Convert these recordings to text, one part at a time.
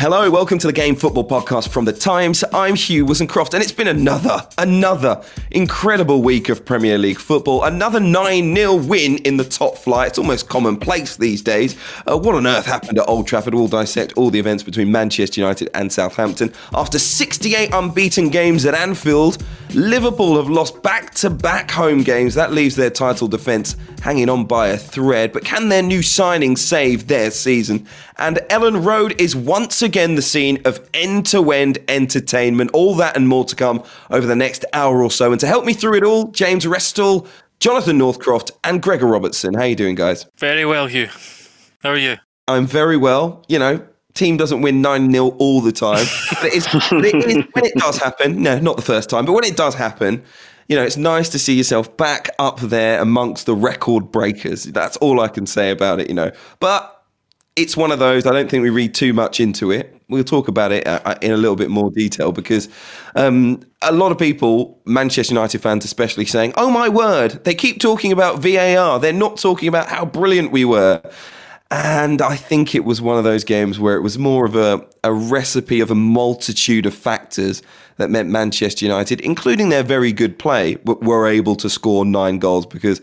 Hello, welcome to the Game Football Podcast from The Times. I'm Hugh Woozencroft, and it's been another, another incredible week of Premier League football. Another 9 0 win in the top flight. It's almost commonplace these days. Uh, what on earth happened at Old Trafford? We'll dissect all the events between Manchester United and Southampton. After 68 unbeaten games at Anfield, Liverpool have lost back to back home games. That leaves their title defence hanging on by a thread. But can their new signing save their season? And Elland Road is once again the scene of end to end entertainment. All that and more to come over the next hour or so. And to help me through it all, James Restall, Jonathan Northcroft, and Gregor Robertson. How are you doing, guys? Very well, Hugh. How are you? I'm very well. You know, team doesn't win 9 0 all the time. but, it is, but it is, when it does happen, no, not the first time, but when it does happen, you know, it's nice to see yourself back up there amongst the record breakers. That's all I can say about it, you know. But it's one of those. I don't think we read too much into it. We'll talk about it uh, in a little bit more detail because um, a lot of people, Manchester United fans especially, saying, "Oh my word, they keep talking about VAR. They're not talking about how brilliant we were." And I think it was one of those games where it was more of a, a recipe of a multitude of factors that meant Manchester United, including their very good play, were able to score nine goals because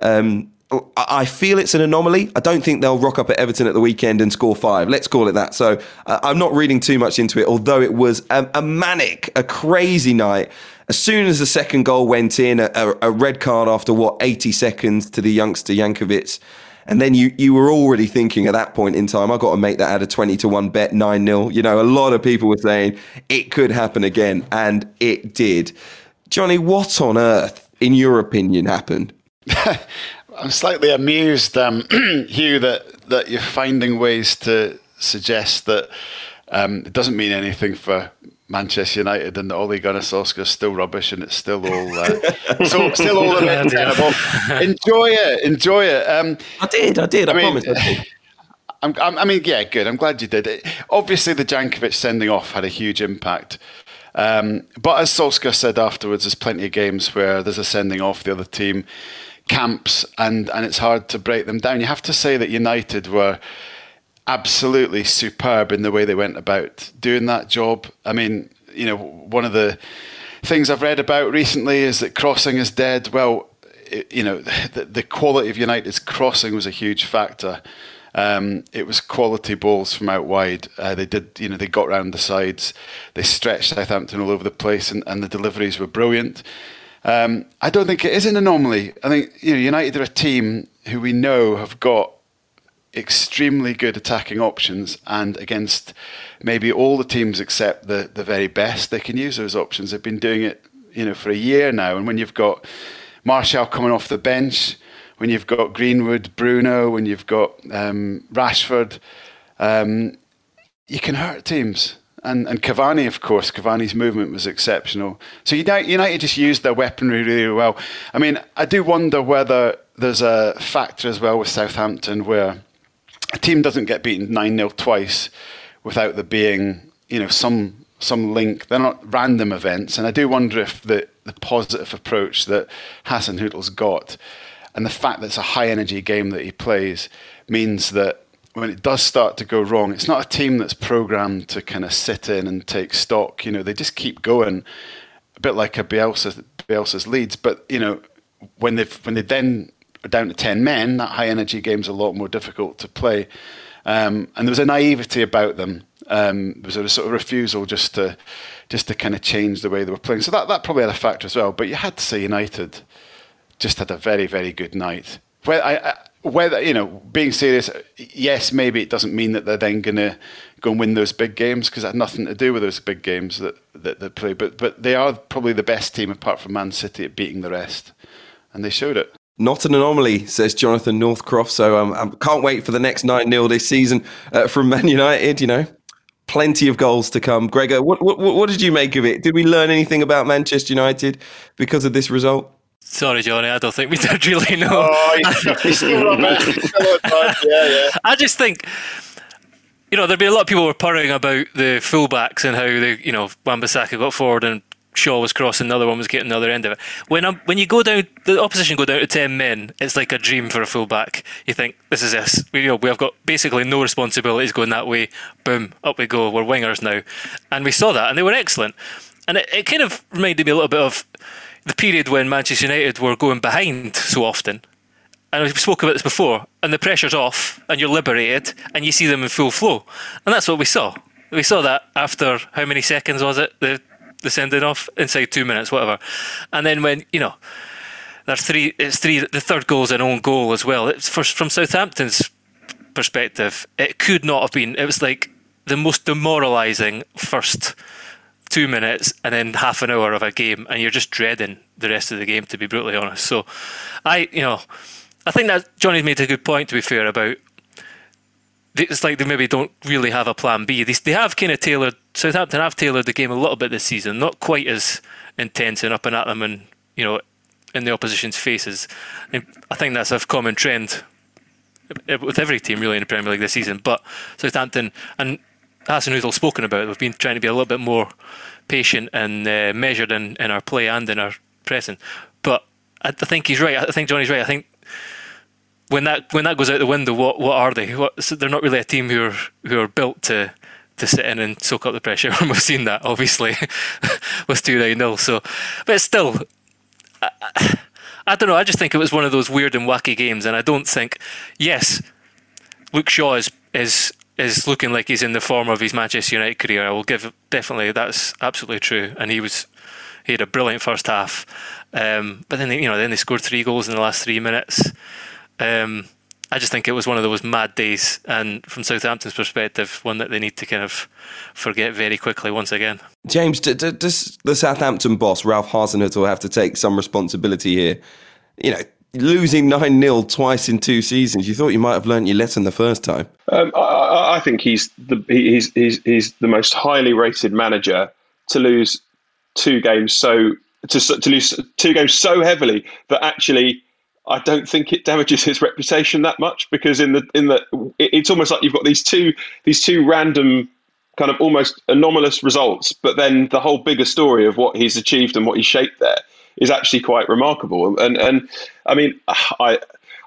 um, I feel it's an anomaly. I don't think they'll rock up at Everton at the weekend and score five. Let's call it that. So uh, I'm not reading too much into it, although it was a, a, manic, a crazy night. As soon as the second goal went in, a, a, red card after what 80 seconds to the youngster Jankewitz. And then you, you were already thinking at that point in time, I've got to make that at a 20 to 1 bet, 9 0. You know, a lot of people were saying it could happen again, and it did. Johnny, what on earth, in your opinion, happened? I'm slightly amused, um, Hugh, that, that you're finding ways to suggest that um, it doesn't mean anything for Manchester United and that Ole Gunnar Solskjaer is still rubbish and it's still all uh, so, still all a bit terrible. Enjoy it, enjoy it. Um, I did, I did. I, I mean, promise. I did. I'm, I'm, i mean, yeah, good. I'm glad you did it. Obviously, the Jankewitz sending off had a huge impact. Um, but as Solskjaer said afterwards, there's plenty of games where there's a sending off the other team camps and and it's hard to break them down. You have to say that United were absolutely superb in the way they went about doing that job. I mean, you know, one of the things I've read about recently is that crossing is dead. Well, you know, the, the, quality of United's crossing was a huge factor. Um, it was quality balls from out wide. Uh, they did, you know, they got round the sides. They stretched Southampton all over the place, and, and the deliveries were brilliant. Um, I don't think it is an anomaly. I think you know United are a team who we know have got extremely good attacking options, and against maybe all the teams except the the very best, they can use those options. They've been doing it, you know, for a year now. And when you've got Martial coming off the bench, when you've got Greenwood, Bruno, when you've got um, Rashford, um, you can hurt teams. And, and Cavani, of course, Cavani's movement was exceptional. So United, just used their weaponry really well. I mean, I do wonder whether there's a factor as well with Southampton where a team doesn't get beaten 9 0 twice without there being, you know, some some link. They're not random events. And I do wonder if the, the positive approach that Hassan Hasenhüttl's got and the fact that it's a high energy game that he plays means that when it does start to go wrong, it's not a team that's programmed to kind of sit in and take stock. You know, they just keep going, a bit like a Bielsa, Bielsa's Leeds. But you know, when they when they then are down to ten men, that high energy game's a lot more difficult to play. Um, and there was a naivety about them. Um, there was a sort of refusal just to just to kind of change the way they were playing. So that that probably had a factor as well. But you had to say United just had a very very good night. I, I whether you know being serious yes maybe it doesn't mean that they're then going to go and win those big games because it had nothing to do with those big games that, that they play but but they are probably the best team apart from man city at beating the rest and they showed it Not an anomaly, says Jonathan Northcroft. So um, I can't wait for the next 9 0 this season uh, from Man United. You know, plenty of goals to come. Gregor, what, what, what did you make of it? Did we learn anything about Manchester United because of this result? Sorry, Johnny, I don't think we did really know. Oh, yeah, yeah. I just think, you know, there'd be a lot of people were purring about the fullbacks and how the you know, Wan-Bissaka got forward and Shaw was crossing, the other one was getting the other end of it. When I'm, when you go down, the opposition go down to ten men. It's like a dream for a fullback. You think this is us. We, you know, we have got basically no responsibilities going that way. Boom, up we go. We're wingers now, and we saw that, and they were excellent. And it, it kind of reminded me a little bit of the period when Manchester United were going behind so often. And we spoke about this before, and the pressure's off, and you're liberated, and you see them in full flow, and that's what we saw. We saw that after how many seconds was it? The the sending off inside two minutes, whatever. And then when you know there's three, it's three. The third goal is an own goal as well. It's for, from Southampton's perspective, it could not have been. It was like the most demoralising first two minutes and then half an hour of a game, and you're just dreading the rest of the game. To be brutally honest, so I, you know, I think that Johnny's made a good point. To be fair about it's like they maybe don't really have a plan B. They, they have kind of tailored Southampton have tailored the game a little bit this season, not quite as intense and up and at them and you know in the opposition's faces. And I think that's a common trend with every team really in the Premier League this season. But Southampton and Hasenhüttl spoken about, we've been trying to be a little bit more patient and uh, measured in, in our play and in our pressing. But I, I think he's right. I think Johnny's right. I think when that when that goes out the window, what what are they? What, so they're not really a team who are who are built to to sit in and soak up the pressure. And we've seen that obviously with two nine nil. So, but still, I, I, don't know. I just think it was one of those weird and wacky games, and I don't think. Yes, Luke Shaw is is is looking like he's in the form of his Manchester United career. I will give definitely that's absolutely true, and he was he had a brilliant first half. Um, but then they, you know then they scored three goals in the last three minutes. Um, I just think it was one of those mad days, and from Southampton's perspective, one that they need to kind of forget very quickly once again. James, does the Southampton boss Ralf Hasenhüttl have to take some responsibility here? You know, losing nine 0 twice in two seasons. You thought you might have learnt your lesson the first time. Um, I, I, think he's the he's, he's he's the most highly rated manager to lose two games so to to lose two games so heavily that actually I don't think it damages his reputation that much because in the in the it's almost like you've got these two these two random kind of almost anomalous results, but then the whole bigger story of what he's achieved and what he's shaped there is actually quite remarkable. And and I mean, I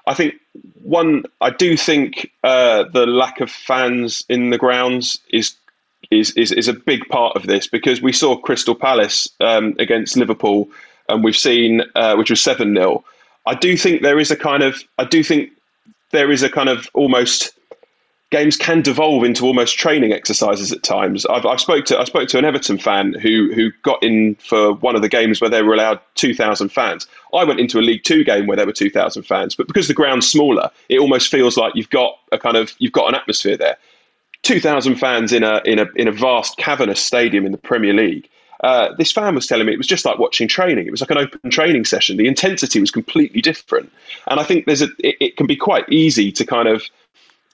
I think one I do think uh, the lack of fans in the grounds is. Is, is, is a big part of this because we saw Crystal Palace um, against Liverpool and we've seen uh, which was 7 0 I do think there is a kind of I do think there is a kind of almost games can devolve into almost training exercises at times. I've, I spoke to I spoke to an Everton fan who who got in for one of the games where they were allowed two thousand fans. I went into a League Two game where there were two thousand fans, but because the ground's smaller, it almost feels like you've got a kind of you've got an atmosphere there. Two thousand fans in a in a in a vast cavernous stadium in the Premier League uh, this fan was telling me it was just like watching training. It was like an open training session. The intensity was completely different, and I think there's a it, it can be quite easy to kind of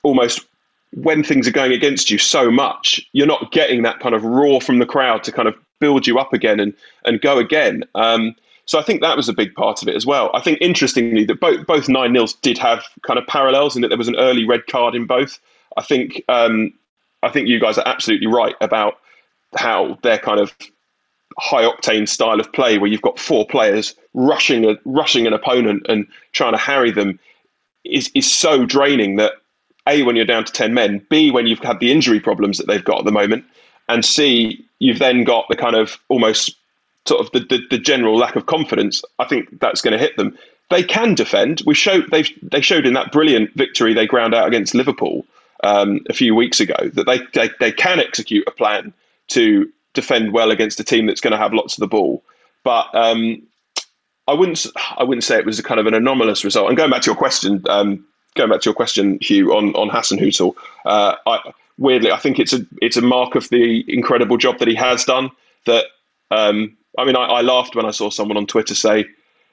almost when things are going against you so much, you're not getting that kind of roar from the crowd to kind of build you up again and and go again. Um, so I think that was a big part of it as well. I think interestingly that both both nine nils did have kind of parallels in that there was an early red card in both. I think um, I think you guys are absolutely right about how they're kind of high octane style of play where you've got four players rushing a, rushing an opponent and trying to harry them is is so draining that a when you're down to 10 men b when you've had the injury problems that they've got at the moment and c you've then got the kind of almost sort of the, the, the general lack of confidence i think that's going to hit them they can defend we showed they they showed in that brilliant victory they ground out against liverpool um, a few weeks ago that they, they they can execute a plan to defend well against a team that's going to have lots of the ball. But um, I wouldn't I wouldn't say it was a kind of an anomalous result. And going back to your question, um, going back to your question, Hugh, on on Hasenhüttl, uh, I, weirdly, I think it's a it's a mark of the incredible job that he has done. That um, I mean, I, I, laughed when I saw someone on Twitter say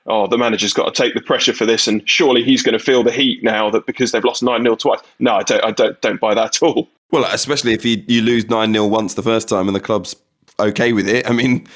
oh, the manager's got to take the pressure for this, and surely he's going to feel the heat now that because they've lost nine 0 twice. No, I don't. I don't. Don't buy that at all. Well, especially if you, you lose nine 0 once the first time and the club's okay with it. I mean,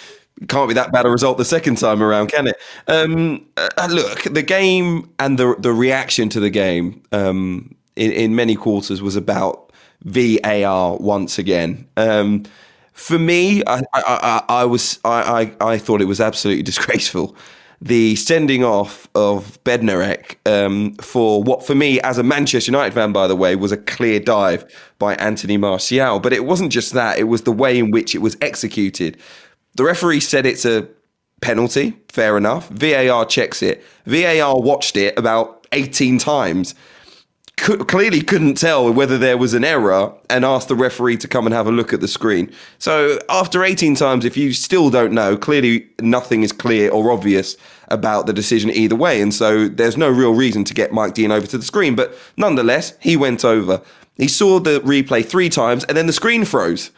can't be that bad a result the second time around, can it? Um, uh, look, the game and the the reaction to the game um, in, in many quarters was about VAR once again. Um, for me, I, I, I, I was I, I, thought it was absolutely disgraceful the sending off of Bednarek um, for what, for me, as a Manchester United fan, by the way, was a clear dive by Anthony Martial. But it wasn't just that, it was the way in which it was executed. The referee said it's a penalty, fair enough. VAR checks it. VAR watched it about 18 times clearly couldn't tell whether there was an error and asked the referee to come and have a look at the screen. So after 18 times, if you still don't know, clearly nothing is clear or obvious about the decision either way. And so there's no real reason to get Mike Dean over to the screen. But nonetheless, he went over. He saw the replay three times and then the screen froze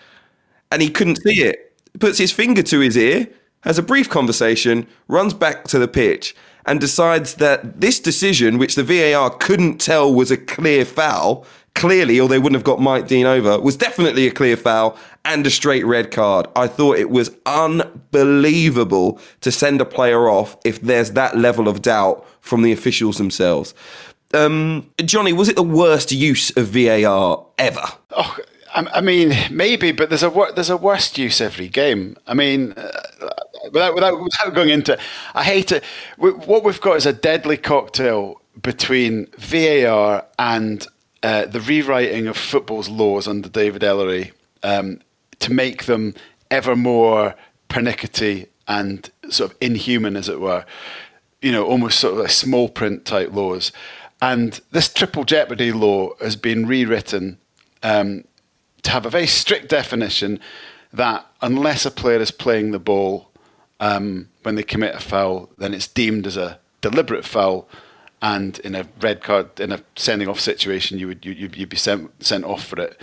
and he couldn't see it. Puts his finger to his ear, has a brief conversation, runs back to the pitch and decides that this decision, which the VAR couldn't tell was a clear foul, clearly, or they wouldn't have got Mike Dean over, was definitely a clear foul and a straight red card. I thought it was unbelievable to send a player off if there's that level of doubt from the officials themselves. Um, Johnny, was it the worst use of VAR ever? Oh, I mean, maybe, but there's a there's a worst use every game. I mean, uh, without, without, without going into I hate it. What we've got is a deadly cocktail between VAR and uh, the rewriting of football's laws under David Elleray um, to make them ever more pernickety and sort of inhuman, as it were. You know, almost sort of like small print type laws. And this triple jeopardy law has been rewritten um, to have a very strict definition that unless a player is playing the ball um, when they commit a foul, then it's deemed as a deliberate foul, and in a red card, in a sending off situation, you would you, you'd be sent sent off for it.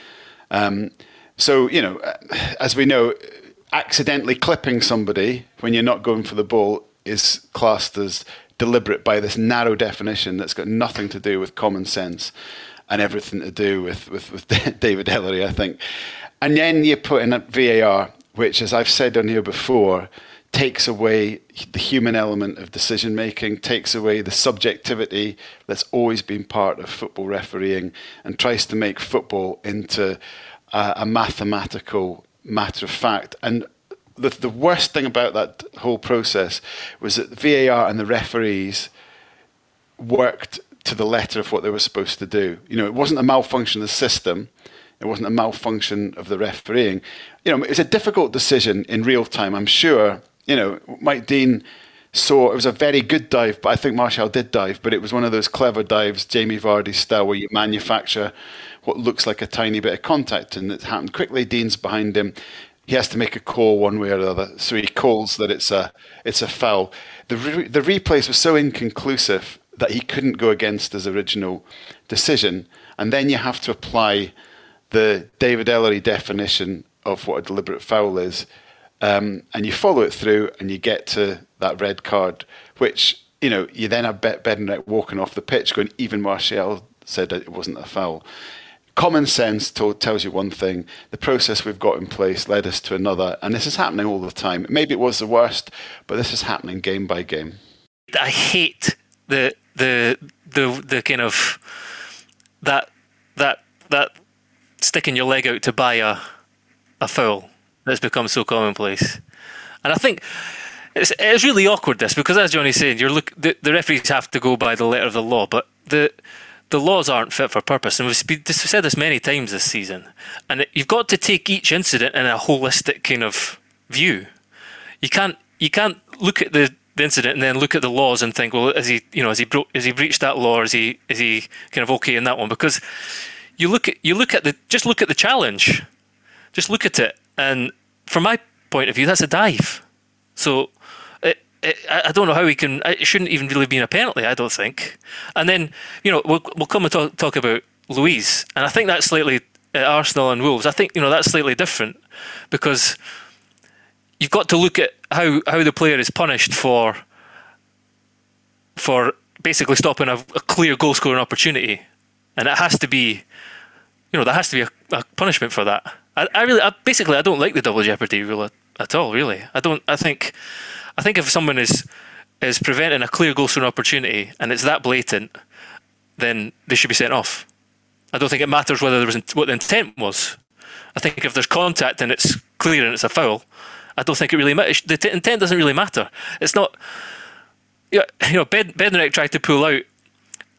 Um, so you know, as we know, accidentally clipping somebody when you're not going for the ball is classed as deliberate by this narrow definition that's got nothing to do with common sense and everything to do with, with, with David Elleray, I think. And then you put in a VAR, which, as I've said on here before, takes away the human element of decision making, takes away the subjectivity that's always been part of football refereeing, and tries to make football into a, a mathematical matter of fact. And the, the worst thing about that whole process was that the VAR and the referees worked to the letter of what they were supposed to do. You know, it wasn't a malfunction of the system. It wasn't a malfunction of the refereeing. You know, it was a difficult decision in real time. I'm sure you know, Mike Dean saw it was a very good dive, but I think Martial did dive, but it was one of those clever dives, Jamie Vardy style, where you manufacture what looks like a tiny bit of contact, and it happened quickly. Dean's behind him. He has to make a call one way or the other, so he calls that it's a it's a foul. The re- the replays were so inconclusive that he couldn't go against his original decision, and then you have to apply the David Elleray definition of what a deliberate foul is um, and you follow it through and you get to that red card, which, you know, you then have Bednarek walking off the pitch going, even Martial said that it wasn't a foul. Common sense told, tells you one thing. The process we've got in place led us to another. And this is happening all the time. Maybe it was the worst, but this is happening game by game. I hate the the the the kind of that that that sticking your leg out to buy a a foul that's become so commonplace. And I think it's, it's really awkward this because as Johnny's saying, you're look the, the referees have to go by the letter of the law, but the the laws aren't fit for purpose, and we've, said this many times this season. And you've got to take each incident in a holistic kind of view. You can't you can't look at the, the incident and then look at the laws and think, well, is he you know has he broke has he breached that law? Is he is he kind of okay in that one? Because you look at you look at the just look at the challenge, just look at it, and from my point of view, that's a dive. So it, it, I don't know how he can. It shouldn't even really be a penalty. I don't think. And then you know we'll we'll come and talk, talk about Luiz, and I think that's slightly uh, Arsenal and Wolves. I think you know that's slightly different because you've got to look at how how the player is punished for for basically stopping a, a clear goal scoring opportunity, and it has to be, you know, there has to be a, a punishment for that. I, I really, I, basically, I don't like the double jeopardy rule at, at all. Really, I don't. I think, I think if someone is is preventing a clear goal scoring opportunity and it's that blatant, then they should be sent off. I don't think it matters whether there was what the intent was. I think if there's contact and it's clear and it's a foul, I don't think it really matters. The t- intent doesn't really matter. It's not. You know, ben, Bednarek tried to pull out,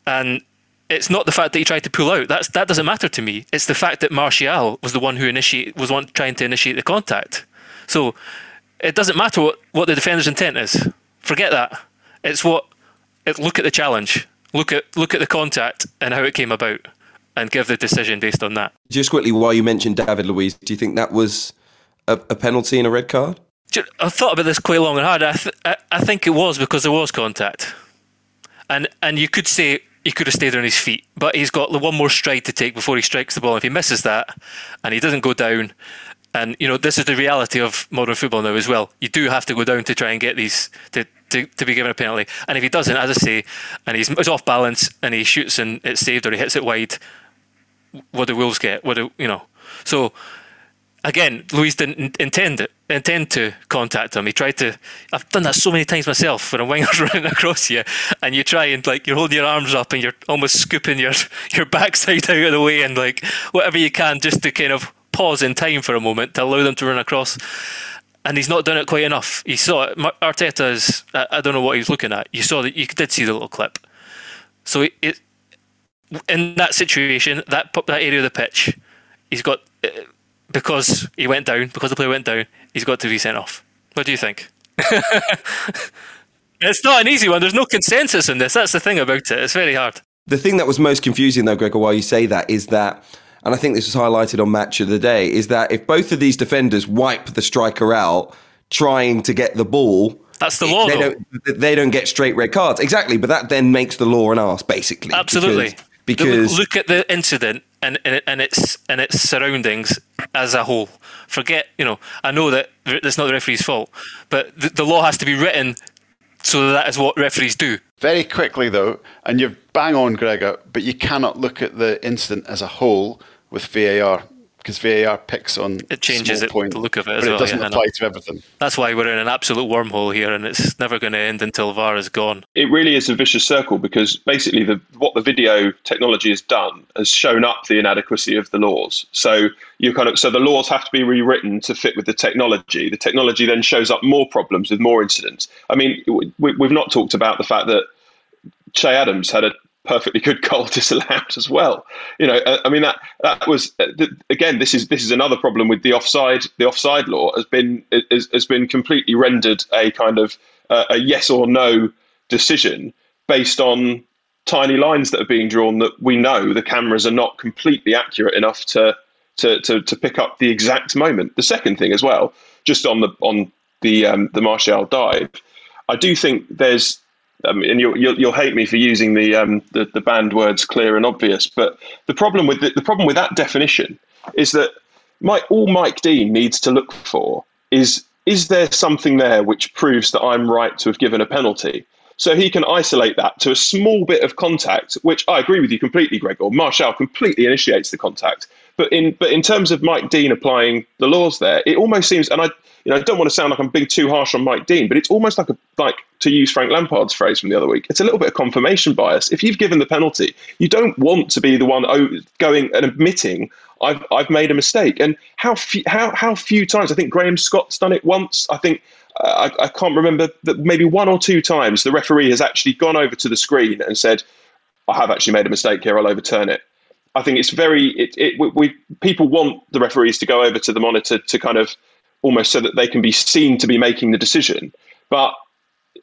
and it's not the fact that he tried to pull out. That's that doesn't matter to me. It's the fact that Martial was the one who initiate was one trying to initiate the contact. So it doesn't matter what, what the defender's intent is. Forget that. It's what. It, look at the challenge. Look at look at the contact and how it came about, and give the decision based on that. Just quickly, while you mentioned David Luiz, do you think that was a, a penalty and a red card? I've thought about this quite long and hard. I, th- I think it was because there was contact, and and you could say he could have stayed on his feet, but he's got the one more stride to take before he strikes the ball. If he misses that, and he doesn't go down, and you know this is the reality of modern football now as well. You do have to go down to try and get these to to, to be given a penalty, and if he doesn't, as I say, and he's, he's off balance and he shoots and it's saved or he hits it wide, what do Wolves get? What do you know? So again, Luiz didn't intend it, intend to contact him. He tried to. I've done that so many times myself when a winger's running across you, and you try and like you're holding your arms up and you're almost scooping your your backside out of the way and like whatever you can just to kind of pause in time for a moment to allow them to run across. And he's not done it quite enough. You saw it. Arteta is. I don't know what he was looking at. You saw that. You did see the little clip. So it, it in that situation, that that area of the pitch, he's got uh, because he went down, because the player went down, he's got to be sent off. What do you think? it's not an easy one. There's no consensus in this. That's the thing about it. It's very hard. The thing that was most confusing, though, Gregor, while you say that, is that, and I think this was highlighted on Match of the Day, is that if both of these defenders wipe the striker out trying to get the ball, that's the law. They don't. They don't get straight red cards. Exactly, but that then makes the law an arse, basically. Absolutely. Because, because look at the incident and, and and its and its surroundings as a whole. Forget, you know, I know that it's not the referee's fault, but the, the law has to be written so that, that is what referees do. Very quickly, though, and you're bang on, Gregor, but you cannot look at the incident as a whole with VAR because VAR picks on it changes it, point, the look of it but as it well. doesn't yeah, apply to everything. That's why we're in an absolute wormhole here, and it's never going to end until VAR is gone. It really is a vicious circle because basically the what the video technology has done has shown up the inadequacy of the laws. So you kind of so the laws have to be rewritten to fit with the technology. The technology then shows up more problems with more incidents. I mean, we, we've not talked about the fact that Che Adams had a perfectly good goal disallowed as well. You know, I mean that that was again. This is this is another problem with the offside. The offside law has been has been completely rendered a kind of uh, a yes or no decision based on tiny lines that are being drawn that we know the cameras are not completely accurate enough to to to, to pick up the exact moment. The second thing as well, just on the on the um, the Martial dive, I do think there's and you'll, you'll, you'll hate me for using the, um, the, the banned words clear and obvious, but the problem with the, the problem with that definition is that all Mike Dean needs to look for is is there something there which proves that I'm right to have given a penalty? So he can isolate that to a small bit of contact, which I agree with you completely, Gregor. Martial completely initiates the contact, but in but in terms of Mike Dean applying the laws there, it almost seems, and I you know I don't want to sound like I'm being too harsh on Mike Dean, but it's almost like a like to use Frank Lampard's phrase from the other week. It's a little bit of confirmation bias. If you've given the penalty, you don't want to be the one going and admitting I've I've made a mistake. And how few, how how few times I think Graham Scott's done it once. I think. Uh, I, I can't remember that maybe one or two times the referee has actually gone over to the screen and said, I have actually made a mistake here. I'll overturn it. I think it's very it, it we, we, people want the referees to go over to the monitor to kind of almost so that they can be seen to be making the decision, but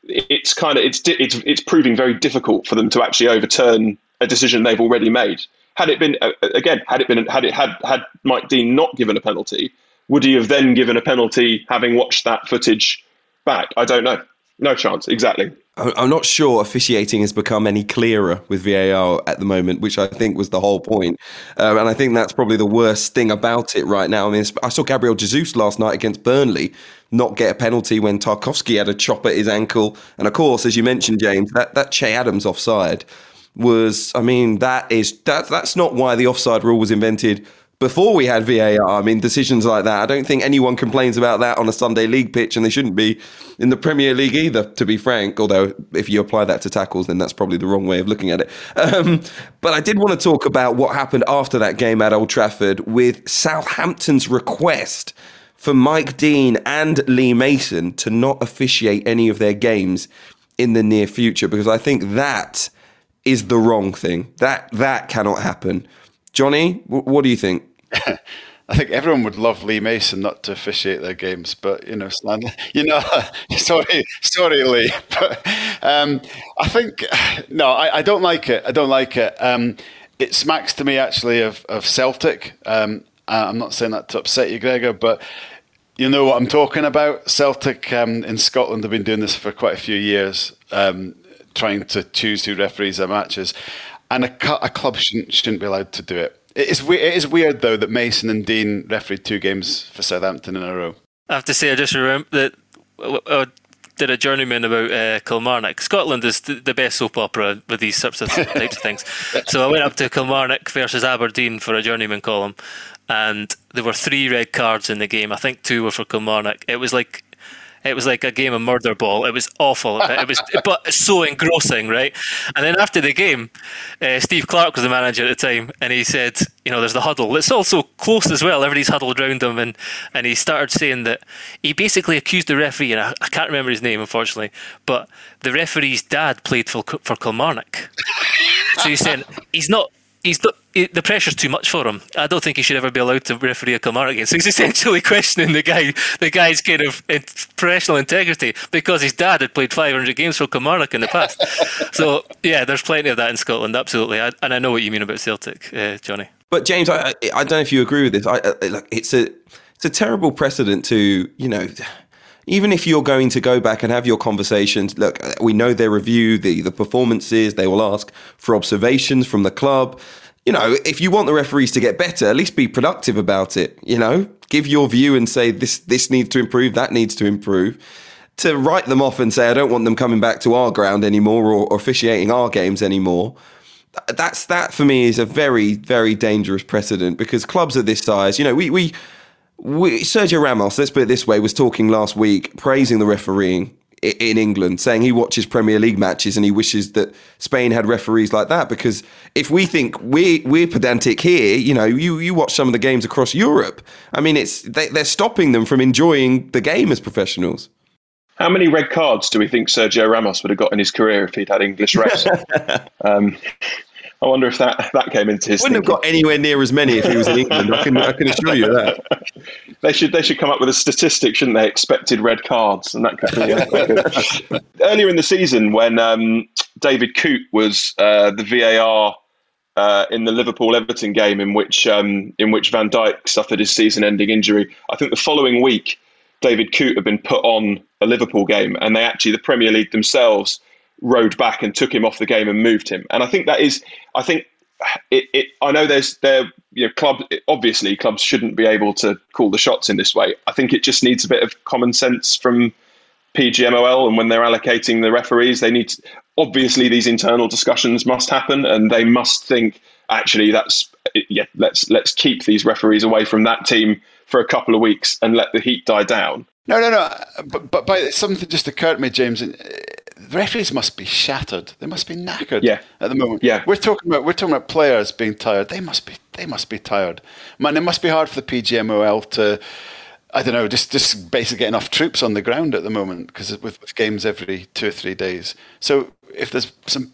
it's kind of it's it's it's proving very difficult for them to actually overturn a decision they've already made. Had it been again, had it been had it had had Mike Dean not given a penalty, would he have then given a penalty having watched that footage back? I don't know. No chance. Exactly. I'm not sure officiating has become any clearer with VAR at the moment, which I think was the whole point. Um, and I think that's probably the worst thing about it right now. I mean, I saw Gabriel Jesus last night against Burnley not get a penalty when Tarkowski had a chop at his ankle. And of course, as you mentioned, James, that, that Che Adams offside was, I mean, that is that that's not why the offside rule was invented before we had VAR. I mean, decisions like that. I don't think anyone complains about that on a Sunday league pitch, and they shouldn't be in the Premier League either, to be frank. Although, if you apply that to tackles, then that's probably the wrong way of looking at it. Um, but I did want to talk about what happened after that game at Old Trafford with Southampton's request for Mike Dean and Lee Mason to not officiate any of their games in the near future, because I think that is the wrong thing. That that cannot happen. Johnny, what do you think? I think everyone would love Lee Mason not to officiate their games, but you know, you know, sorry, sorry, Lee, but um, I think no, I, I, don't like it. I don't like it. Um, it smacks to me actually of of Celtic. Um, I'm not saying that to upset you, Gregor, but you know what I'm talking about. Celtic um, in Scotland have been doing this for quite a few years, um, trying to choose who referees their matches and a, a club shouldn't, shouldn't be allowed to do it. It is, it is weird, though, that Mason and Dean refereed two games for Southampton in a row. I have to say, I just remember that I did a journeyman about uh, Kilmarnock. Scotland is the best soap opera with these sorts of types of things. So I went up to Kilmarnock versus Aberdeen for a journeyman column, and there were three red cards in the game. I think two were for Kilmarnock. It was like it was like a game of murder ball. It was awful. It was, but so engrossing, right? And then after the game, uh, Steve Clarke was the manager at the time, and he said, "You know, there's the huddle. It's also close as well. Everybody's huddled around him." And and he started saying that he basically accused the referee, and I, I can't remember his name, unfortunately, but the referee's dad played for for Kilmarnock. so he's saying he's not he's the, the pressure's too much for him. I don't think he should ever be allowed to referee a Kilmarnock game. So he's essentially questioning the guy, the guy's kind of professional integrity because his dad had played 500 games for Kilmarnock in the past. so yeah, there's plenty of that in Scotland, absolutely. I, and I know what you mean about Celtic, uh, Johnny. But James, I, I don't know if you agree with this. I, I, it's a it's a terrible precedent to you know even if you're going to go back and have your conversations, look, we know they review the the performances. They will ask for observations from the club. You know, if you want the referees to get better, at least be productive about it. You know, give your view and say this this needs to improve, that needs to improve. To write them off and say I don't want them coming back to our ground anymore or, or officiating our games anymore that's that for me is a very very dangerous precedent because clubs of this size you know we we we, Sergio Ramos, let's put it this way, was talking last week praising the refereeing in England, saying he watches Premier League matches and he wishes that Spain had referees like that. Because if we think we we're pedantic here, you know, you you watch some of the games across Europe. I mean, it's they, they're stopping them from enjoying the game as professionals. How many red cards do we think Sergio Ramos would have got in his career if he'd had English refs? um, I wonder if that, that came into his. Wouldn't thinking. have got anywhere near as many if he was in England. I can I can assure you that. they should they should come up with a statistic, shouldn't they? Expected red cards and that kind of thing. Earlier in the season, when um, David Coote was uh, the VAR uh, in the Liverpool Everton game, in which um, in which Van Dijk suffered his season-ending injury, I think the following week David Coote had been put on a Liverpool game, and they actually the Premier League themselves rode back and took him off the game and moved him. And I think that is, I think it, it I know there's there you know club obviously clubs shouldn't be able to call the shots in this way. I think it just needs a bit of common sense from PGMOL and when they're allocating the referees, they need to, obviously these internal discussions must happen and they must think actually that's yeah let's let's keep these referees away from that team for a couple of weeks and let the heat die down. No, no, no. But, but, but something just occurred to me, James the referees must be shattered. They must be knackered. Yeah. At the moment. Yeah. We're talking about we're talking about players being tired. They must be they must be tired. Man, it must be hard for the PGMOL to I don't know, just just basically get enough troops on the ground at the moment because with, with games every two or three days. So if there's some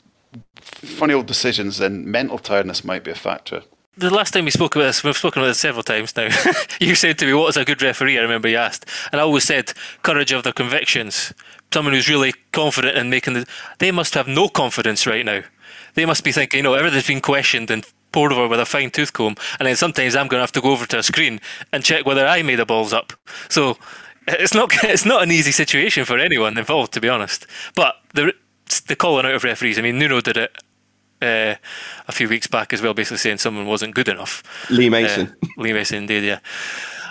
funny old decisions, then mental tiredness might be a factor the last time we spoke about this, we've spoken about this several times now. you said to me, "What is a good referee?" I remember you asked, and I always said, "Courage of their convictions." Someone who's really confident in making the. They must have no confidence right now. They must be thinking, you know, everything's been questioned and poured over with a fine tooth comb, and then sometimes I'm going to have to go over to a screen and check whether I made the balls up. So it's not it's not an easy situation for anyone involved, to be honest. But the the calling out of referees. I mean, Nuno did it uh, a few weeks back as well, basically saying someone wasn't good enough. Lee Mason. Uh, Lee Mason, indeed, yeah.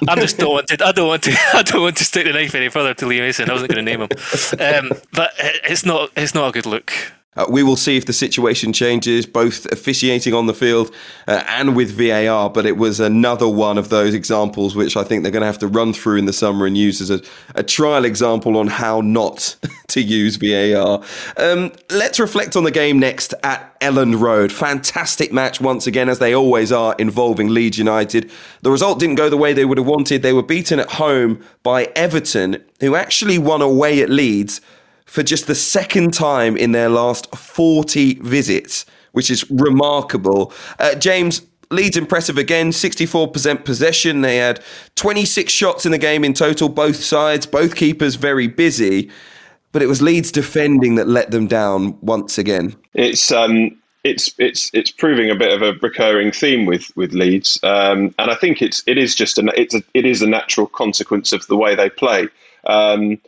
I just don't want to. I don't want to. I don't want to stick the knife any further to Lee Mason. I wasn't going to name him, um, but it's not. It's not a good look. Uh, we will see if the situation changes, both officiating on the field uh, and with VAR. But it was another one of those examples which I think they're going to have to run through in the summer and use as a, a trial example on how not to use VAR. Um, let's reflect on the game next at Elland Road. Fantastic match once again, as they always are, involving Leeds United. The result didn't go the way they would have wanted. They were beaten at home by Everton, who actually won away at Leeds for just the second time in their last 40 visits, which is remarkable. Uh, James, Leeds impressive again, 64% possession. They had 26 shots in the game in total, both sides, both keepers very busy. But it was Leeds defending that let them down once again. It's um, it's it's it's proving a bit of a recurring theme with with Leeds, um, and I think it's it is just a it's a, it is a natural consequence of the way they play. Um,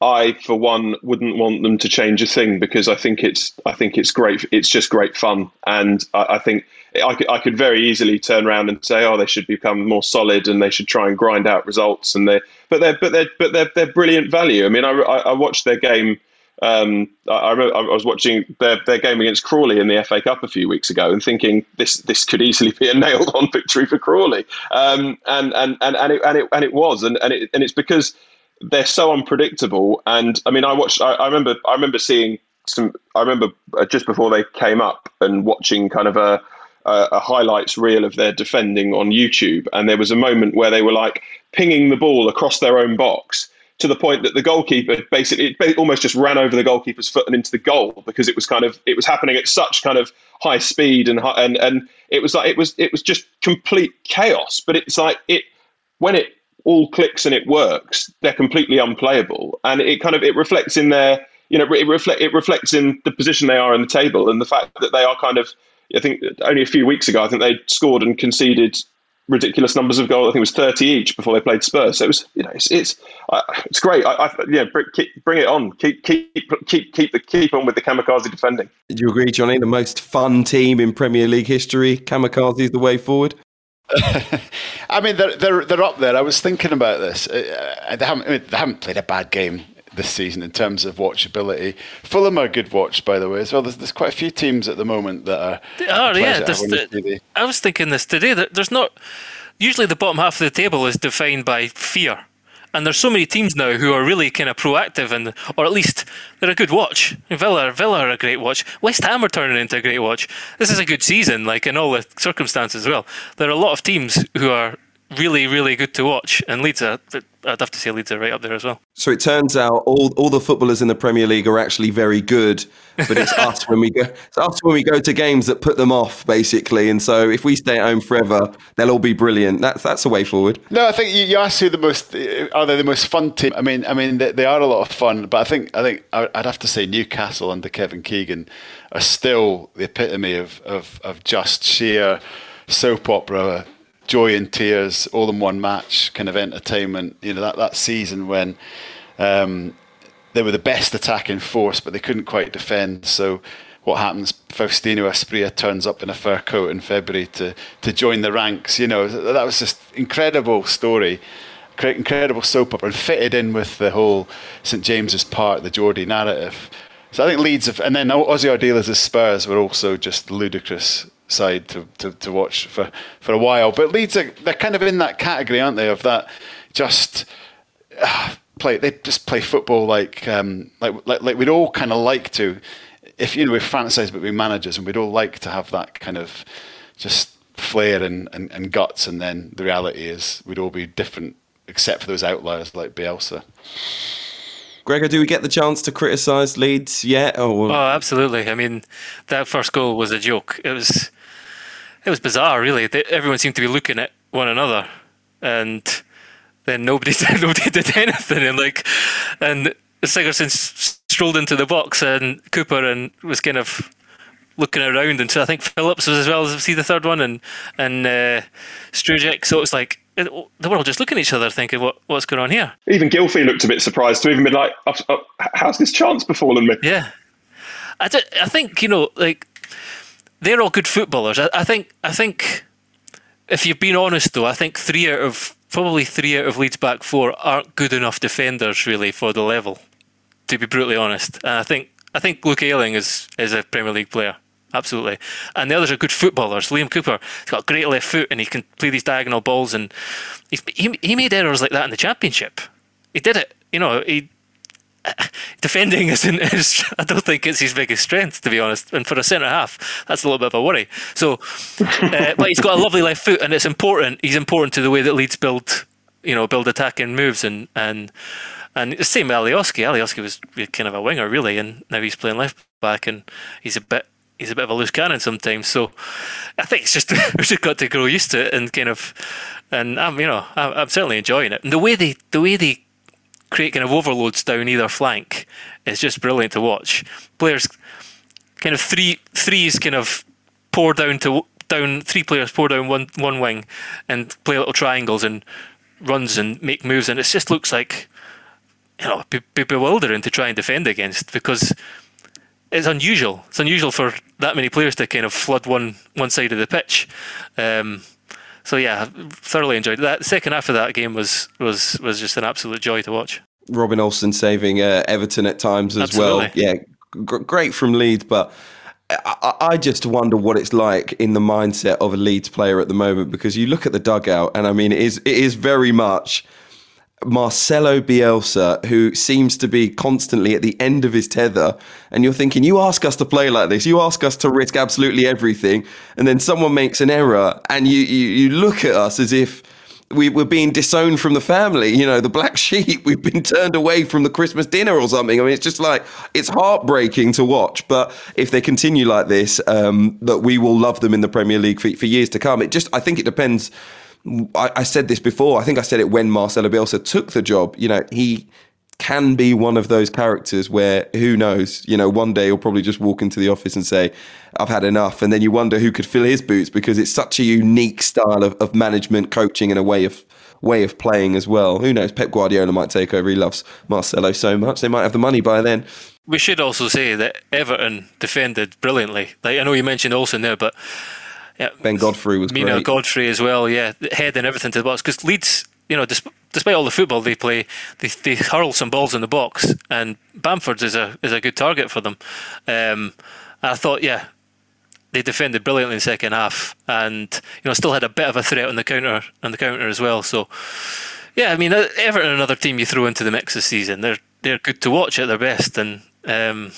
I, for one, wouldn't want them to change a thing because I think it's I think it's great. It's just great fun, and I, I think I could, I could very easily turn around and say, oh, they should become more solid and they should try and grind out results. And they, but they're but they're but they're they're brilliant value. I mean, I, I watched their game. Um, I, I was watching their, their game against Crawley in the FA Cup a few weeks ago and thinking this this could easily be a nailed on victory for Crawley. Um, and, and, and, and, it, and, it, and it was. And, and, it, and it's because they're so unpredictable. And I mean, I watched. I, I remember. I remember seeing some. I remember uh, just before they came up and watching kind of a, a, highlights reel of their defending on YouTube, and there was a moment where they were like pinging the ball across their own box to the point that the goalkeeper basically it almost just ran over the goalkeeper's foot and into the goal because it was kind of it was happening at such kind of high speed and and and it was like it was it was just complete chaos. But it's like it when it all clicks and it works, they're completely unplayable, and it kind of it reflects in their you know it reflect it reflects in the position they are in the table and the fact that they are kind of I think only a few weeks ago I think they scored and conceded ridiculous numbers of goals. I think it was thirty each before they played Spurs. So it was you know it's it's, uh, it's great. I, I yeah bring, bring it on. Keep keep keep keep the keep on with the kamikaze defending. Do you agree, Johnny? The most fun team in Premier League history. Kamikaze is the way forward. I mean, they're, they're they're up there. I was thinking about this. Uh, they haven't I mean, they haven't played a bad game this season in terms of watchability. Fulham are good watch, by the way, as well. There's, there's quite a few teams at the moment that are. Oh yeah, the, I was thinking this today. That there's not usually the bottom half of the table is defined by fear and there's so many teams now who are really kind of proactive and or at least they're a good watch. Villa Villa are a great watch. West Ham are turning into a great watch. This is a good season, like in all the circumstances as well. There are a lot of teams who are really, really good to watch. And Leeds, are, I'd have to say Leeds are right up there as well. So it turns out all, all the footballers in the Premier League are actually very good, but it's us when we go it's us when we go to games that put them off, basically. And so if we stay at home forever, they'll all be brilliant. That's that's a way forward. No, I think you, you asked who the most are they the most fun team? I mean, I mean they, they are a lot of fun, but I think I think I'd have to say Newcastle under Kevin Keegan are still the epitome of of, of just sheer soap opera joy and tears all in one match kind of entertainment. You know that that season when um, they were the best attacking force, but they couldn't quite defend. So what happens? Faustino Asprilla turns up in a fur coat in February to to join the ranks. You know that was just incredible story. Incredible soap opera and fitted in with the whole St James's Park, the Geordie narrative. So I think Leeds have, and then Ossie Ardiles' Spurs were also just ludicrous side to, to, to watch for, for a while. But Leeds, are, they're kind of in that category, aren't they? Of that just uh, play. They just play football like um, like, like like we'd all kind of like to. If you know, we fantasize about being managers, and we'd all like to have that kind of just flair and, and, and guts. And then the reality is, we'd all be different, except for those outliers like Bielsa. Gregor, do we get the chance to criticise Leeds yet? Or? Oh, absolutely. I mean, that first goal was a joke. It was it was bizarre, really. Everyone seemed to be looking at one another, and then nobody did, nobody did anything. And like, and Sigurdsson strolled into the box, and Cooper and was kind of looking around, and so I think Phillips was as well as see the third one, and and uh, Struijk. So it was like they were all just looking at each other, thinking, "What what's going on here?" Even Gylfi looked a bit surprised to even be like, "How's this chance befallen me?" Yeah, I think you know, like they're all good footballers. I, I think I think if you've been honest though, I think three out of probably three out of Leeds back four aren't good enough defenders really for the level. To be brutally honest, and I think I think Luke Ayling is is a Premier League player. Absolutely, and the others are good footballers. Liam Cooper, he's got a great left foot, and he can play these diagonal balls. And he he made errors like that in the championship. He did it. You know, he defending isn't his, I don't think it's his biggest strength to be honest. And for a centre half, that's a little bit of a worry. So, uh, but he's got a lovely left foot, and it's important. He's important to the way that Leeds build, you know, build attacking moves, and and and the same with Alioski. Alioski was kind of a winger really, and now he's playing left back, and he's a bit. He's a bit of a loose cannon sometimes, so I think it's just we've just got to grow used to it and kind of, and I'm you know I'm, I'm certainly enjoying it. And the way they the way they create kind of overloads down either flank is just brilliant to watch. Players kind of three threes kind of pour down to down three players pour down one one wing and play little triangles and runs and make moves and it just looks like you know be, be bewildering to try and defend against because it's unusual. It's unusual for that many players to kind of flood one one side of the pitch. Um, so yeah, thoroughly enjoyed. That second half of that game was was was just an absolute joy to watch. Robin Olsen saving uh, Everton at times as Absolutely. well. Yeah, g- great from Leeds, but I-, I just wonder what it's like in the mindset of a Leeds player at the moment because you look at the dugout, and I mean, it is it is very much. Marcelo Bielsa, who seems to be constantly at the end of his tether, and you're thinking, you ask us to play like this, you ask us to risk absolutely everything, and then someone makes an error, and you you, you look at us as if we were being disowned from the family, you know, the black sheep. We've been turned away from the Christmas dinner or something. I mean, it's just like it's heartbreaking to watch. But if they continue like this, um, that we will love them in the Premier League for, for years to come. It just, I think, it depends. I, I said this before. I think I said it when Marcelo Bielsa took the job. You know, he can be one of those characters where who knows, you know, one day he'll probably just walk into the office and say, I've had enough. And then you wonder who could fill his boots because it's such a unique style of, of management, coaching, and a way of way of playing as well. Who knows? Pep Guardiola might take over. He loves Marcelo so much. They might have the money by then. We should also say that Everton defended brilliantly. Like I know you mentioned Olsen there, but yeah, Ben Godfrey was Mina great. Godfrey as well. Yeah, head and everything to the box because Leeds, you know, despite, despite all the football they play, they, they hurl some balls in the box, and Bamford is a is a good target for them. Um, I thought, yeah, they defended brilliantly in the second half, and you know, still had a bit of a threat on the counter on the counter as well. So, yeah, I mean, uh, Everton, another team you throw into the mix this season. They're they're good to watch at their best, and um,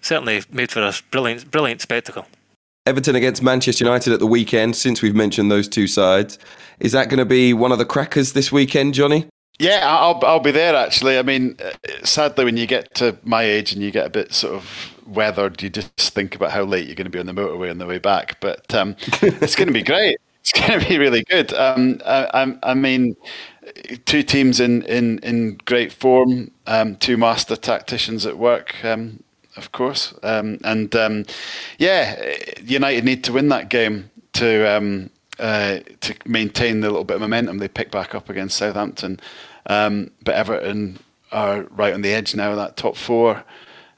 certainly made for a brilliant brilliant spectacle. Everton against Manchester United at the weekend. Since we've mentioned those two sides, is that going to be one of the crackers this weekend, Johnny? Yeah, I'll I'll be there actually. I mean, uh, sadly, when you get to my age and you get a bit sort of weathered, you just think about how late you're going to be on the motorway on the way back. But um, it's going to be great. It's going to be really good. Um, I, I, I mean, two teams in in in great form, um, two master tacticians at work. Um, of course, um, and um, yeah, United need to win that game to um, uh, to maintain the little bit of momentum they picked back up against Southampton. Um, but Everton are right on the edge now, that top four,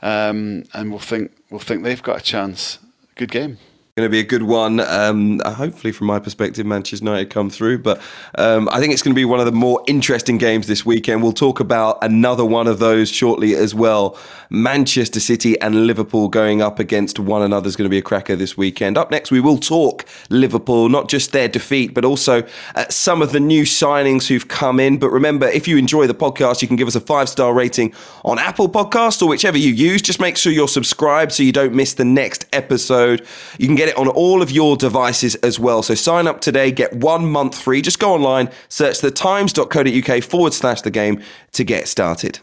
um, and we'll think we'll think they've got a chance. Good game. Going to be a good one. Um, uh, hopefully, from my perspective, Manchester United come through. But um, I think it's going to be one of the more interesting games this weekend. We'll talk about another one of those shortly as well. Manchester City and Liverpool going up against one another is going to be a cracker this weekend. Up next, we will talk Liverpool, not just their defeat, but also uh, some of the new signings who've come in. But remember, if you enjoy the podcast, you can give us a five star rating on Apple Podcasts or whichever you use. Just make sure you're subscribed so you don't miss the next episode. You can get it on all of your devices as well. So sign up today, get one month free. Just go online, search the times.co.uk forward slash the game to get started.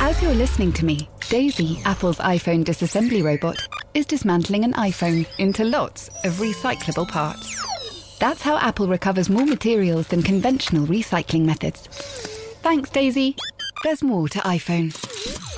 As you're listening to me, Daisy, Apple's iPhone disassembly robot, is dismantling an iPhone into lots of recyclable parts. That's how Apple recovers more materials than conventional recycling methods. Thanks, Daisy. There's more to iPhone.